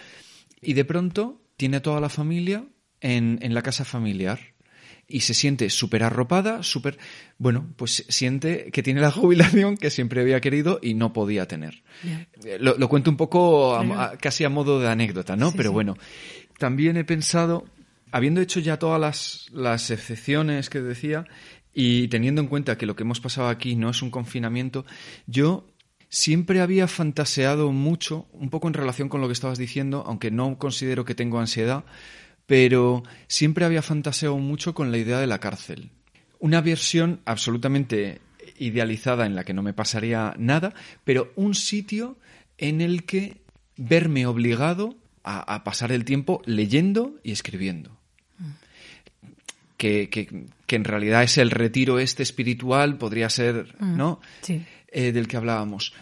Y de pronto tiene toda la familia en la casa familiar y se siente súper arropada, súper... Bueno, pues siente que tiene la jubilación que siempre había querido y no podía tener. Lo, cuento un poco casi a modo de anécdota, ¿no? Pero bueno, también he pensado, habiendo hecho ya todas las, las excepciones que decía y teniendo en cuenta que lo que hemos pasado aquí no es un confinamiento, yo siempre había fantaseado mucho, un poco en relación con lo que estabas diciendo, aunque no considero que tengo ansiedad, pero siempre había fantaseado mucho con la idea de la cárcel. Una versión absolutamente idealizada en la que no me pasaría nada, pero un sitio en el que verme obligado a, pasar el tiempo leyendo y escribiendo. Que, que, en realidad es el retiro este espiritual, podría ser, mm, ¿no? Sí. Eh, del que hablábamos.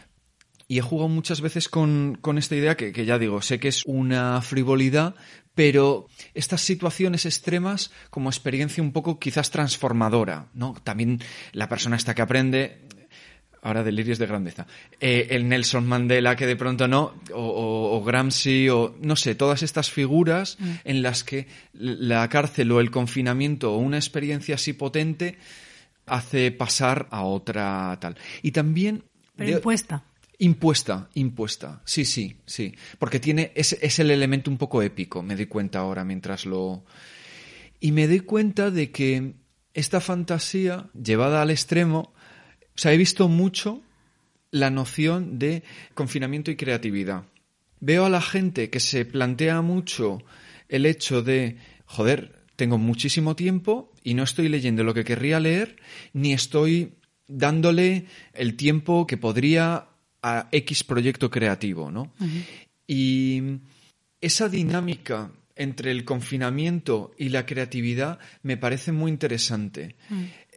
Y he jugado muchas veces con, con esta idea que, que, ya digo, sé que es una frivolidad, pero estas situaciones extremas como experiencia un poco quizás transformadora, ¿no? También la persona esta que aprende, ahora delirios de grandeza, eh, el Nelson Mandela que de pronto no, o, Gramsci, o no sé, todas estas figuras mm. en las que la cárcel o el confinamiento o una experiencia así potente hace pasar a otra tal. Y también... Pero impuesta. Impuesta, impuesta. Sí, sí, sí. Porque tiene, es, es el elemento un poco épico, me di cuenta ahora mientras lo. Y me doy cuenta de que esta fantasía, llevada al extremo, o sea, he visto mucho la noción de confinamiento y creatividad. Veo a la gente que se plantea mucho el hecho de, joder, tengo muchísimo tiempo y no estoy leyendo lo que querría leer, ni estoy dándole el tiempo que podría a X proyecto creativo, ¿no? Y esa dinámica entre el confinamiento y la creatividad me parece muy interesante.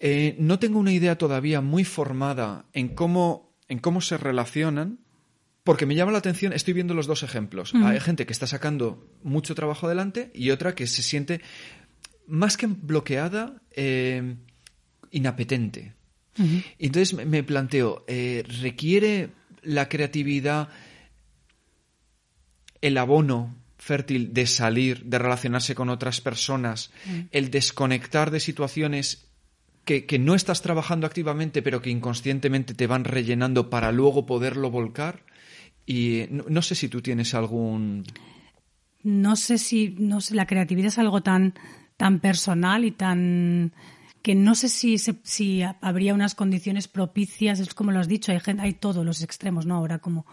Eh, no tengo una idea todavía muy formada en cómo, en cómo se relacionan, porque me llama la atención, estoy viendo los dos ejemplos. Hay gente que está sacando mucho trabajo adelante y otra que se siente más que bloqueada, eh, inapetente. Entonces me planteo, eh, ¿requiere la creatividad el abono fértil de salir, de relacionarse con otras personas, mm. el desconectar de situaciones que, no estás trabajando activamente, pero que inconscientemente te van rellenando para luego poderlo volcar. Y no, sé si tú tienes algún. No sé si. No sé, la creatividad es algo tan, tan personal y tan que no sé si, si habría unas condiciones propicias, es como lo has dicho, hay, hay todos los extremos, ¿no? Ahora como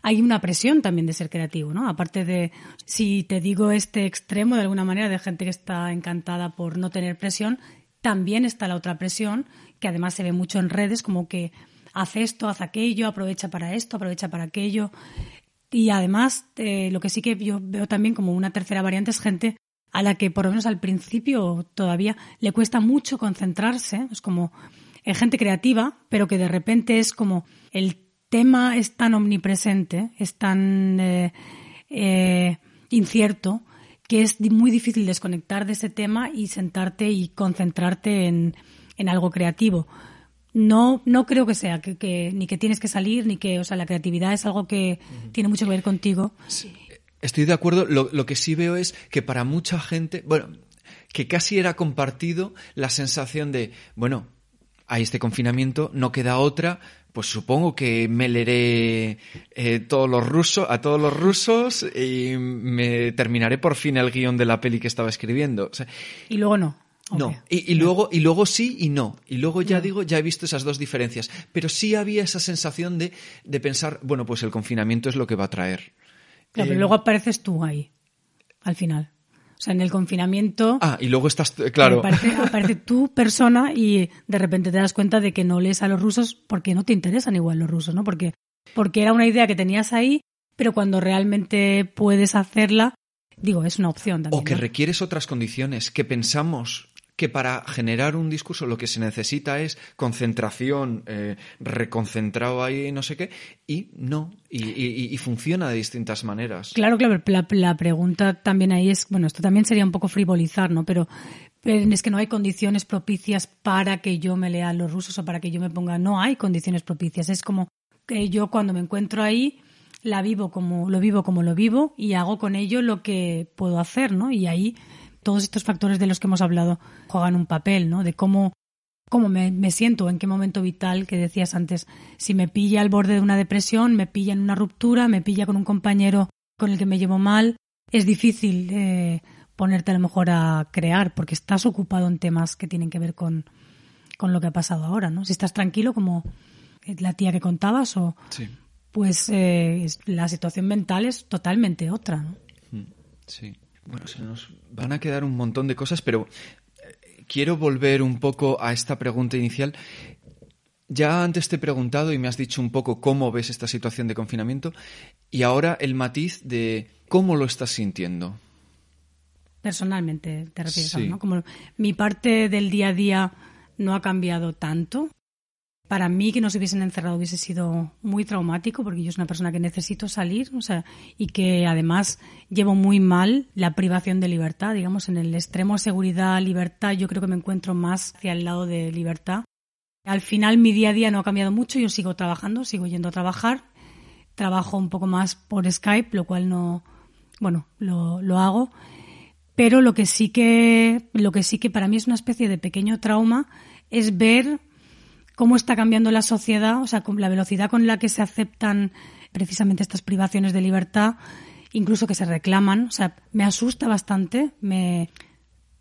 hay una presión también de ser creativo, ¿no? Aparte de, si te digo este extremo de alguna manera de gente que está encantada por no tener presión, también está la otra presión, que además se ve mucho en redes, como que hace esto, hace aquello, aprovecha para esto, aprovecha para aquello. Y además, eh, lo que sí que yo veo también como una tercera variante es gente a la que por lo menos al principio todavía le cuesta mucho concentrarse, es como es gente creativa, pero que de repente es como el tema es tan omnipresente, es tan eh, eh, incierto, que es muy difícil desconectar de ese tema y sentarte y concentrarte en, algo creativo. No, no creo que sea que, ni que tienes que salir, ni que, o sea, la creatividad es algo que tiene mucho que ver contigo. Sí. Estoy de acuerdo. Lo, que sí veo es que para mucha gente, bueno, que casi era compartido la sensación de, bueno, hay este confinamiento, no queda otra, pues supongo que me leeré eh, todos los rusos, a todos los rusos y me terminaré por fin el guion de la peli que estaba escribiendo. y luego no. No, y, luego, y luego sí y no. Y luego ya digo, ya he visto esas dos diferencias. Pero sí había esa sensación de, de pensar, bueno, pues el confinamiento es lo que va a traer. Claro, pero eh, luego apareces tú ahí, al final. O sea, en el confinamiento. Ah, y luego estás. Claro. Aparece, aparece tu persona y de repente te das cuenta de que no lees a los rusos porque no te interesan igual los rusos, ¿no? Porque, porque era una idea que tenías ahí, pero cuando realmente puedes hacerla, digo, es una opción también. O que requieres otras condiciones, que pensamos que para generar un discurso lo que se necesita es concentración, eh, reconcentrado ahí, no sé qué, y no, y, funciona de distintas maneras. Claro, claro, la, la, pregunta también ahí es, bueno, esto también sería un poco frivolizar, ¿no? Pero, es que no hay condiciones propicias para que yo me lea los rusos o para que yo me ponga, no hay condiciones propicias, es como que yo cuando me encuentro ahí la vivo como lo vivo como lo vivo y hago con ello lo que puedo hacer, ¿no? Y ahí todos estos factores de los que hemos hablado juegan un papel, ¿no? De cómo, cómo me, me, siento, en qué momento vital que decías antes. Si me pilla al borde de una depresión, me pilla en una ruptura, me pilla con un compañero con el que me llevo mal, es difícil eh, ponerte a lo mejor a crear porque estás ocupado en temas que tienen que ver con, con lo que ha pasado ahora, ¿no? Si estás tranquilo como la tía que contabas o pues eh, la situación mental es totalmente otra, ¿no? Mm, sí. Bueno, se nos van a quedar un montón de cosas, pero eh, quiero volver un poco a esta pregunta inicial. Ya antes te he preguntado y me has dicho un poco cómo ves esta situación de confinamiento y ahora el matiz de cómo lo estás sintiendo. Personalmente te refieres, ¿no? Como mi parte del día a día no ha cambiado tanto. Para mí que nos hubiesen encerrado hubiese sido muy traumático porque yo soy una persona que necesito salir, o sea, y que además llevo muy mal la privación de libertad, digamos, en el extremo seguridad, libertad, yo creo que me encuentro más hacia el lado de libertad. Al final mi día a día no ha cambiado mucho, yo sigo trabajando, sigo yendo a trabajar, trabajo un poco más por Skype, lo cual no, bueno, lo, lo hago, pero lo que sí que, lo que sí que para mí es una especie de pequeño trauma es ver cómo está cambiando la sociedad, o sea, con la velocidad con la que se aceptan precisamente estas privaciones de libertad, incluso que se reclaman. O sea, me asusta bastante, me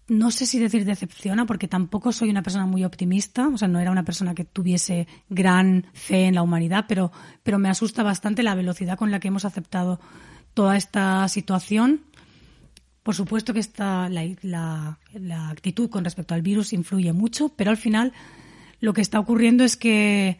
no sé si decir decepciona, porque tampoco soy una persona muy optimista, o sea, no era una persona que tuviese gran fe en la humanidad, pero, pero me asusta bastante la velocidad con la que hemos aceptado toda esta situación. Por supuesto que esta, la, la actitud con respecto al virus influye mucho, pero al final lo que está ocurriendo es que,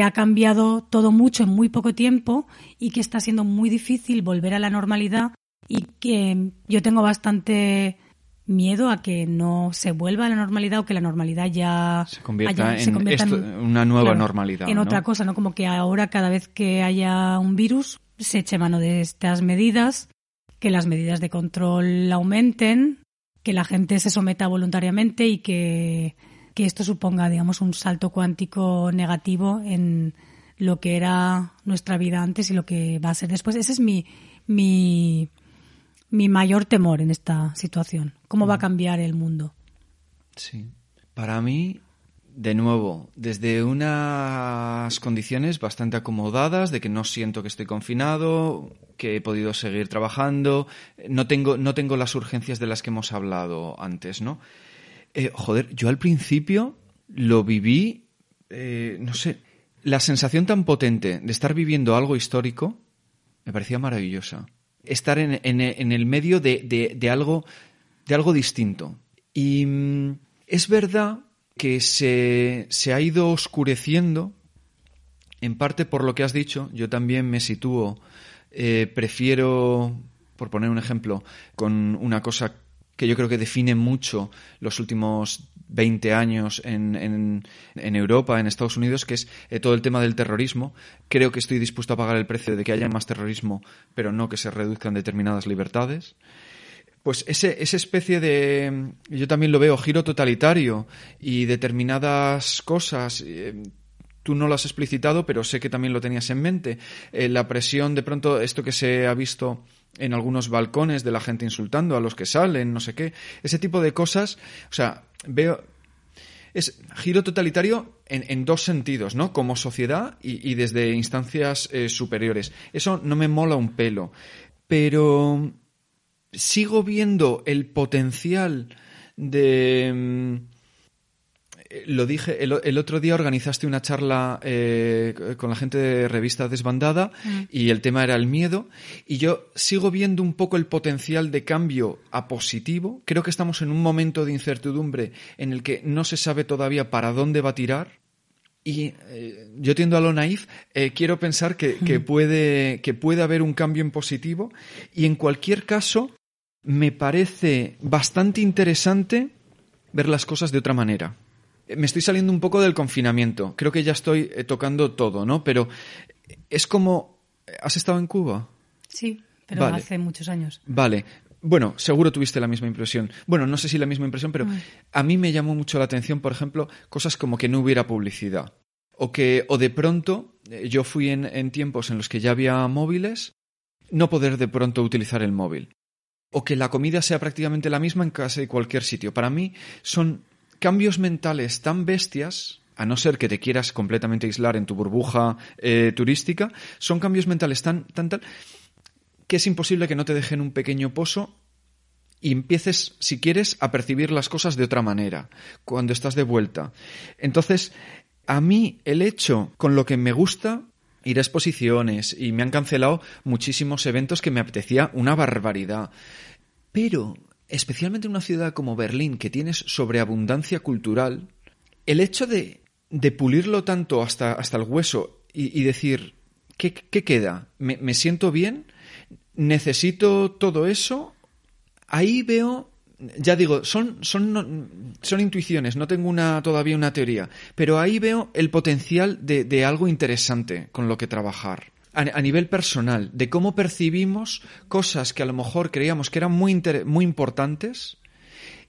ha cambiado todo mucho en muy poco tiempo y que está siendo muy difícil volver a la normalidad y que yo tengo bastante miedo a que no se vuelva a la normalidad o que la normalidad ya se convierta, en, una nueva normalidad. En otra cosa, ¿no? Como que ahora cada vez que haya un virus se eche mano de estas medidas, que las medidas de control aumenten, que la gente se someta voluntariamente y que que esto suponga, digamos, un salto cuántico negativo en lo que era nuestra vida antes y lo que va a ser después. Ese es mi, mi, mi mayor temor en esta situación. ¿Cómo va a mm. cambiar el mundo? Sí. Para mí, de nuevo, desde unas condiciones bastante acomodadas, de que no siento que estoy confinado, que he podido seguir trabajando, no tengo, no tengo las urgencias de las que hemos hablado antes, ¿no? Eh, joder, yo al principio lo viví, eh, no sé, la sensación tan potente de estar viviendo algo histórico me parecía maravillosa. Estar en, el medio de, algo, de algo distinto. Y mm, es verdad que se, ha ido oscureciendo, en parte por lo que has dicho, yo también me sitúo, eh, prefiero, por poner un ejemplo, con una cosa que yo creo que define mucho los últimos 20 años en, en, Europa, en Estados Unidos, que es eh, todo el tema del terrorismo. Creo que estoy dispuesto a pagar el precio de que haya más terrorismo, pero no que se reduzcan determinadas libertades. Pues ese, esa especie de, yo también lo veo, giro totalitario y determinadas cosas, eh, tú no lo has explicitado, pero sé que también lo tenías en mente. Eh, la presión, de pronto, esto que se ha visto en algunos balcones de la gente insultando a los que salen, no sé qué. Ese tipo de cosas, o sea, veo... Es giro totalitario en, dos sentidos, ¿no? Como sociedad y, desde instancias eh, superiores. Eso no me mola un pelo. Pero sigo viendo el potencial de mm, lo dije, el, otro día organizaste una charla eh, con la gente de revista Desbandada mm. y el tema era el miedo y yo sigo viendo un poco el potencial de cambio a positivo. Creo que estamos en un momento de incertidumbre en el que no se sabe todavía para dónde va a tirar. Y eh, yo tiendo a lo naif, eh, quiero pensar que, que, puede, que puede haber un cambio en positivo y en cualquier caso me parece bastante interesante ver las cosas de otra manera me estoy saliendo un poco del confinamiento. Creo que ya estoy eh, tocando todo, ¿no? Pero es como... ¿Has estado en Cuba? Sí, pero hace muchos años. Vale. Bueno, seguro tuviste la misma impresión. Bueno, no sé si la misma impresión, pero a mí me llamó mucho la atención, por ejemplo, cosas como que no hubiera publicidad. O que, o de pronto, eh, yo fui en, en tiempos en los que ya había móviles, no poder de pronto utilizar el móvil. O que la comida sea prácticamente la misma en casi cualquier sitio. Para mí son cambios mentales tan bestias, a no ser que te quieras completamente aislar en tu burbuja eh, turística, son cambios mentales tan, tan, tal, que es imposible que no te dejen un pequeño pozo y empieces, si quieres, a percibir las cosas de otra manera cuando estás de vuelta. Entonces, a mí el hecho con lo que me gusta ir a exposiciones y me han cancelado muchísimos eventos que me apetecía una barbaridad. Pero, especialmente en una ciudad como Berlín, que tienes sobreabundancia cultural, el hecho de, pulirlo tanto hasta, hasta el hueso y, decir, ¿qué, ¿qué, queda? ¿Me, ¿Me siento bien? ¿Necesito todo eso? Ahí veo ya digo, son, son, son intuiciones, no tengo una, todavía una teoría, pero ahí veo el potencial de, de algo interesante con lo que trabajar. A, nivel personal, de cómo percibimos cosas que a lo mejor creíamos que eran muy, muy importantes,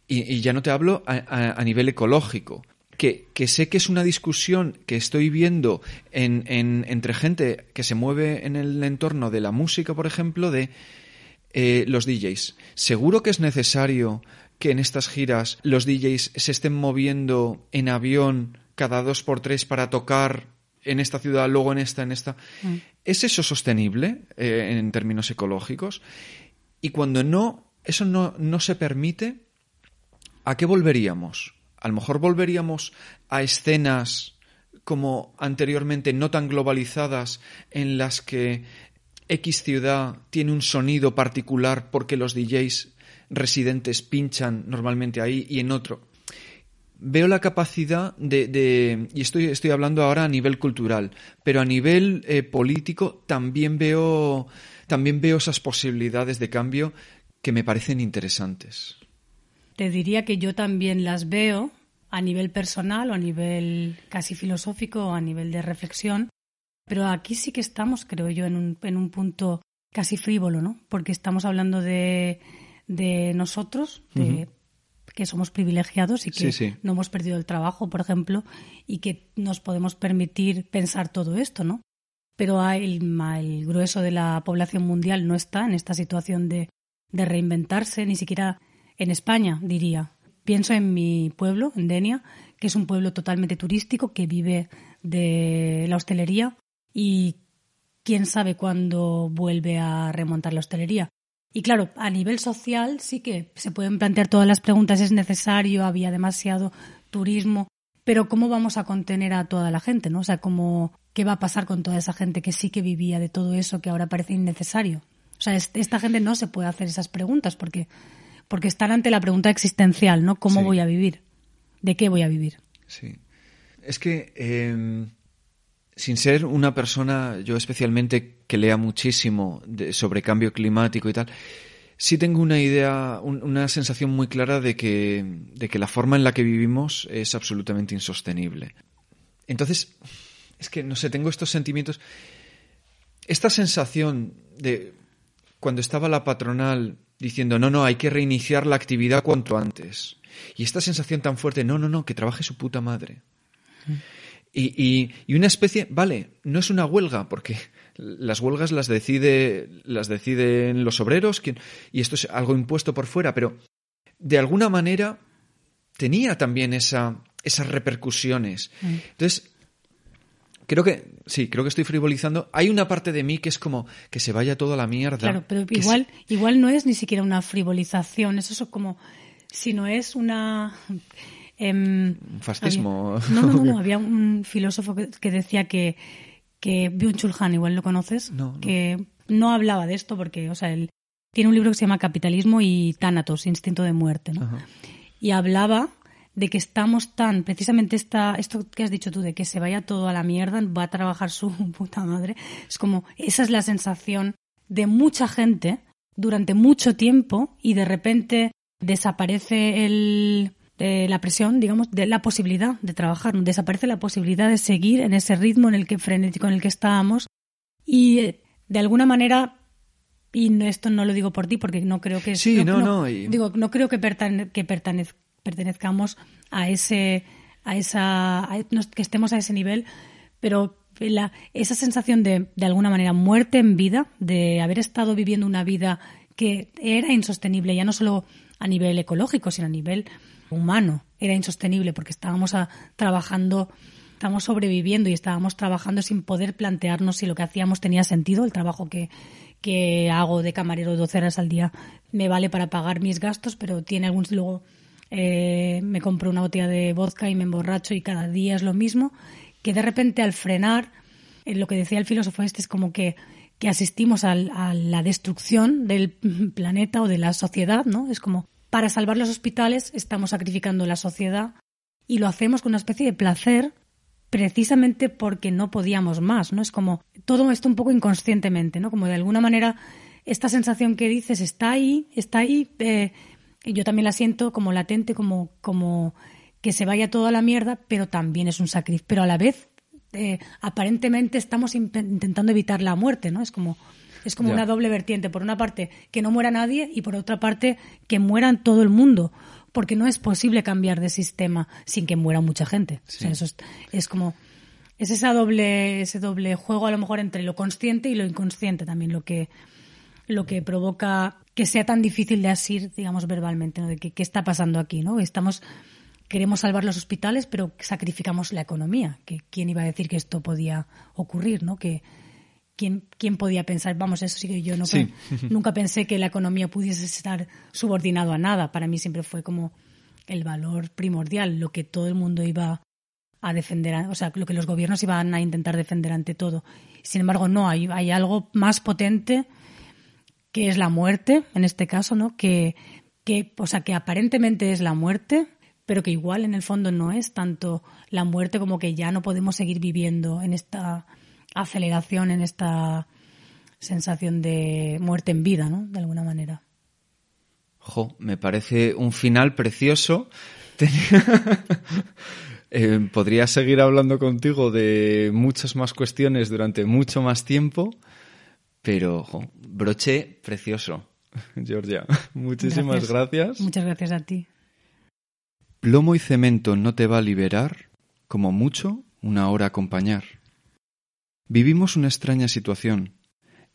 y, ya no te hablo a, nivel ecológico, que, que, sé que es una discusión que estoy viendo en, en, entre gente que se mueve en el entorno de la música, por ejemplo, de eh, los DJs. ¿Seguro que es necesario que en estas giras los DJs se estén moviendo en avión cada dos por tres para tocar en esta ciudad, luego en esta, en esta? Mm. ¿Es eso sostenible eh, en términos ecológicos? Y cuando no, eso no, no se permite, ¿a qué volveríamos? A lo mejor volveríamos a escenas como anteriormente no tan globalizadas en las que X ciudad tiene un sonido particular porque los DJs residentes pinchan normalmente ahí y en otro. Veo la capacidad de, y estoy, estoy hablando ahora a nivel cultural, pero a nivel eh, político también veo, también veo esas posibilidades de cambio que me parecen interesantes. Te diría que yo también las veo a nivel personal o a nivel casi filosófico o a nivel de reflexión, pero aquí sí que estamos, creo yo, en un, en un punto casi frívolo, ¿no? Porque estamos hablando de, de nosotros, de, que somos privilegiados y que no hemos perdido el trabajo, por ejemplo, y que nos podemos permitir pensar todo esto, ¿no? Pero el, el grueso de la población mundial no está en esta situación de, de reinventarse, ni siquiera en España, diría. Pienso en mi pueblo, en Denia, que es un pueblo totalmente turístico que vive de la hostelería y quién sabe cuándo vuelve a remontar la hostelería. Y claro, a nivel social sí que se pueden plantear todas las preguntas, es necesario, había demasiado turismo, pero ¿cómo vamos a contener a toda la gente? ¿no? O sea, ¿cómo, ¿qué va a pasar con toda esa gente que sí que vivía de todo eso que ahora parece innecesario? O sea, esta gente no se puede hacer esas preguntas porque, porque están ante la pregunta existencial, ¿no? ¿Cómo voy a vivir? ¿De qué voy a vivir? Sí. Es que em, sin ser una persona, yo especialmente que lea muchísimo sobre cambio climático y tal, sí tengo una idea, una sensación muy clara de que, de que la forma en la que vivimos es absolutamente insostenible. Entonces, es que, no sé, tengo estos sentimientos. Esta sensación de cuando estaba la patronal diciendo, no, no, hay que reiniciar la actividad cuanto antes. Y esta sensación tan fuerte, no, no, no, que trabaje su puta madre. Mm. Y, y, una especie, vale, no es una huelga, porque las huelgas las decide, las deciden los obreros, y esto es algo impuesto por fuera, pero de alguna manera tenía también esa, esas repercusiones. Mm. Entonces, creo que, sí, creo que estoy frivolizando. Hay una parte de mí que es como que se vaya toda la mierda. Claro, pero igual, igual no es ni siquiera una frivolización, eso es como, si no es una Em, fascismo. no, no, no, había un filósofo que, decía que, que Byung-Chul Han, igual lo conoces, que no hablaba de esto porque, o sea, él tiene un libro que se llama Capitalismo y Tánatos, Instinto de Muerte, ¿no? Y hablaba de que estamos tan, precisamente esta, esto que has dicho tú, de que se vaya todo a la mierda, va a trabajar su puta madre, es como, esa es la sensación de mucha gente durante mucho tiempo y de repente desaparece el, la presión, digamos, de la posibilidad de trabajar, desaparece la posibilidad de seguir en ese ritmo en el que frenético en el que estábamos. Y eh, de alguna manera y esto no lo digo por ti porque no creo que sí, no, no, digo no creo que, que pertenezcamos a ese a esa que estemos a ese nivel pero la, esa sensación de de alguna manera muerte en vida de haber estado viviendo una vida que era insostenible ya no solo a nivel ecológico sino a nivel humano. Era insostenible porque estábamos trabajando, estábamos sobreviviendo y estábamos trabajando sin poder plantearnos si lo que hacíamos tenía sentido, el trabajo que, que hago de camarero 12 horas al día me vale para pagar mis gastos, pero tiene algún luego eh, me compro una botella de vodka y me emborracho y cada día es lo mismo, que de repente al frenar, eh, lo que decía el filósofo este es como que, que asistimos a la destrucción del planeta o de la sociedad, ¿no? Es como para salvar los hospitales estamos sacrificando la sociedad y lo hacemos con una especie de placer precisamente porque no podíamos más, ¿no? Es como todo esto un poco inconscientemente, ¿no? Como de alguna manera esta sensación que dices está ahí, está ahí, eh, yo también la siento como latente, como, como que se vaya toda la mierda, pero también es un sacrificio, pero a la vez eh, aparentemente estamos intentando evitar la muerte, ¿no? Es como es como una doble vertiente. Por una parte, que no muera nadie y por otra parte, que mueran todo el mundo porque no es posible cambiar de sistema sin que muera mucha gente. eso es, como es esa doble ese doble juego a lo mejor entre lo consciente y lo inconsciente también lo que lo que provoca que sea tan difícil de asir, digamos verbalmente, ¿no? de que qué está pasando aquí, ¿no? Estamos queremos salvar los hospitales, pero sacrificamos la economía. Que quién iba a decir que esto podía ocurrir, ¿no? Que ¿quién, podía pensar? Vamos, eso sí que yo no nunca pensé que la economía pudiese estar subordinado a nada. Para mí siempre fue como el valor primordial, lo que todo el mundo iba a defender, o sea, lo que los gobiernos iban a intentar defender ante todo. Sin embargo, no, hay, hay algo más potente que es la muerte, en este caso, ¿no? Que, que, o sea, que aparentemente es la muerte, pero que igual en el fondo no es tanto la muerte como que ya no podemos seguir viviendo en esta aceleración en esta sensación de muerte en vida, ¿no? De alguna manera. Jo, me parece un final precioso. eh, podría seguir hablando contigo de muchas más cuestiones durante mucho más tiempo, pero jo, broche precioso. Georgia, muchísimas gracias. Muchas gracias a ti. Plomo y cemento no te va a liberar, como mucho, una hora acompañar. Vivimos una extraña situación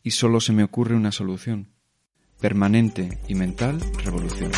y solo se me ocurre una solución. Permanente y mental revolución.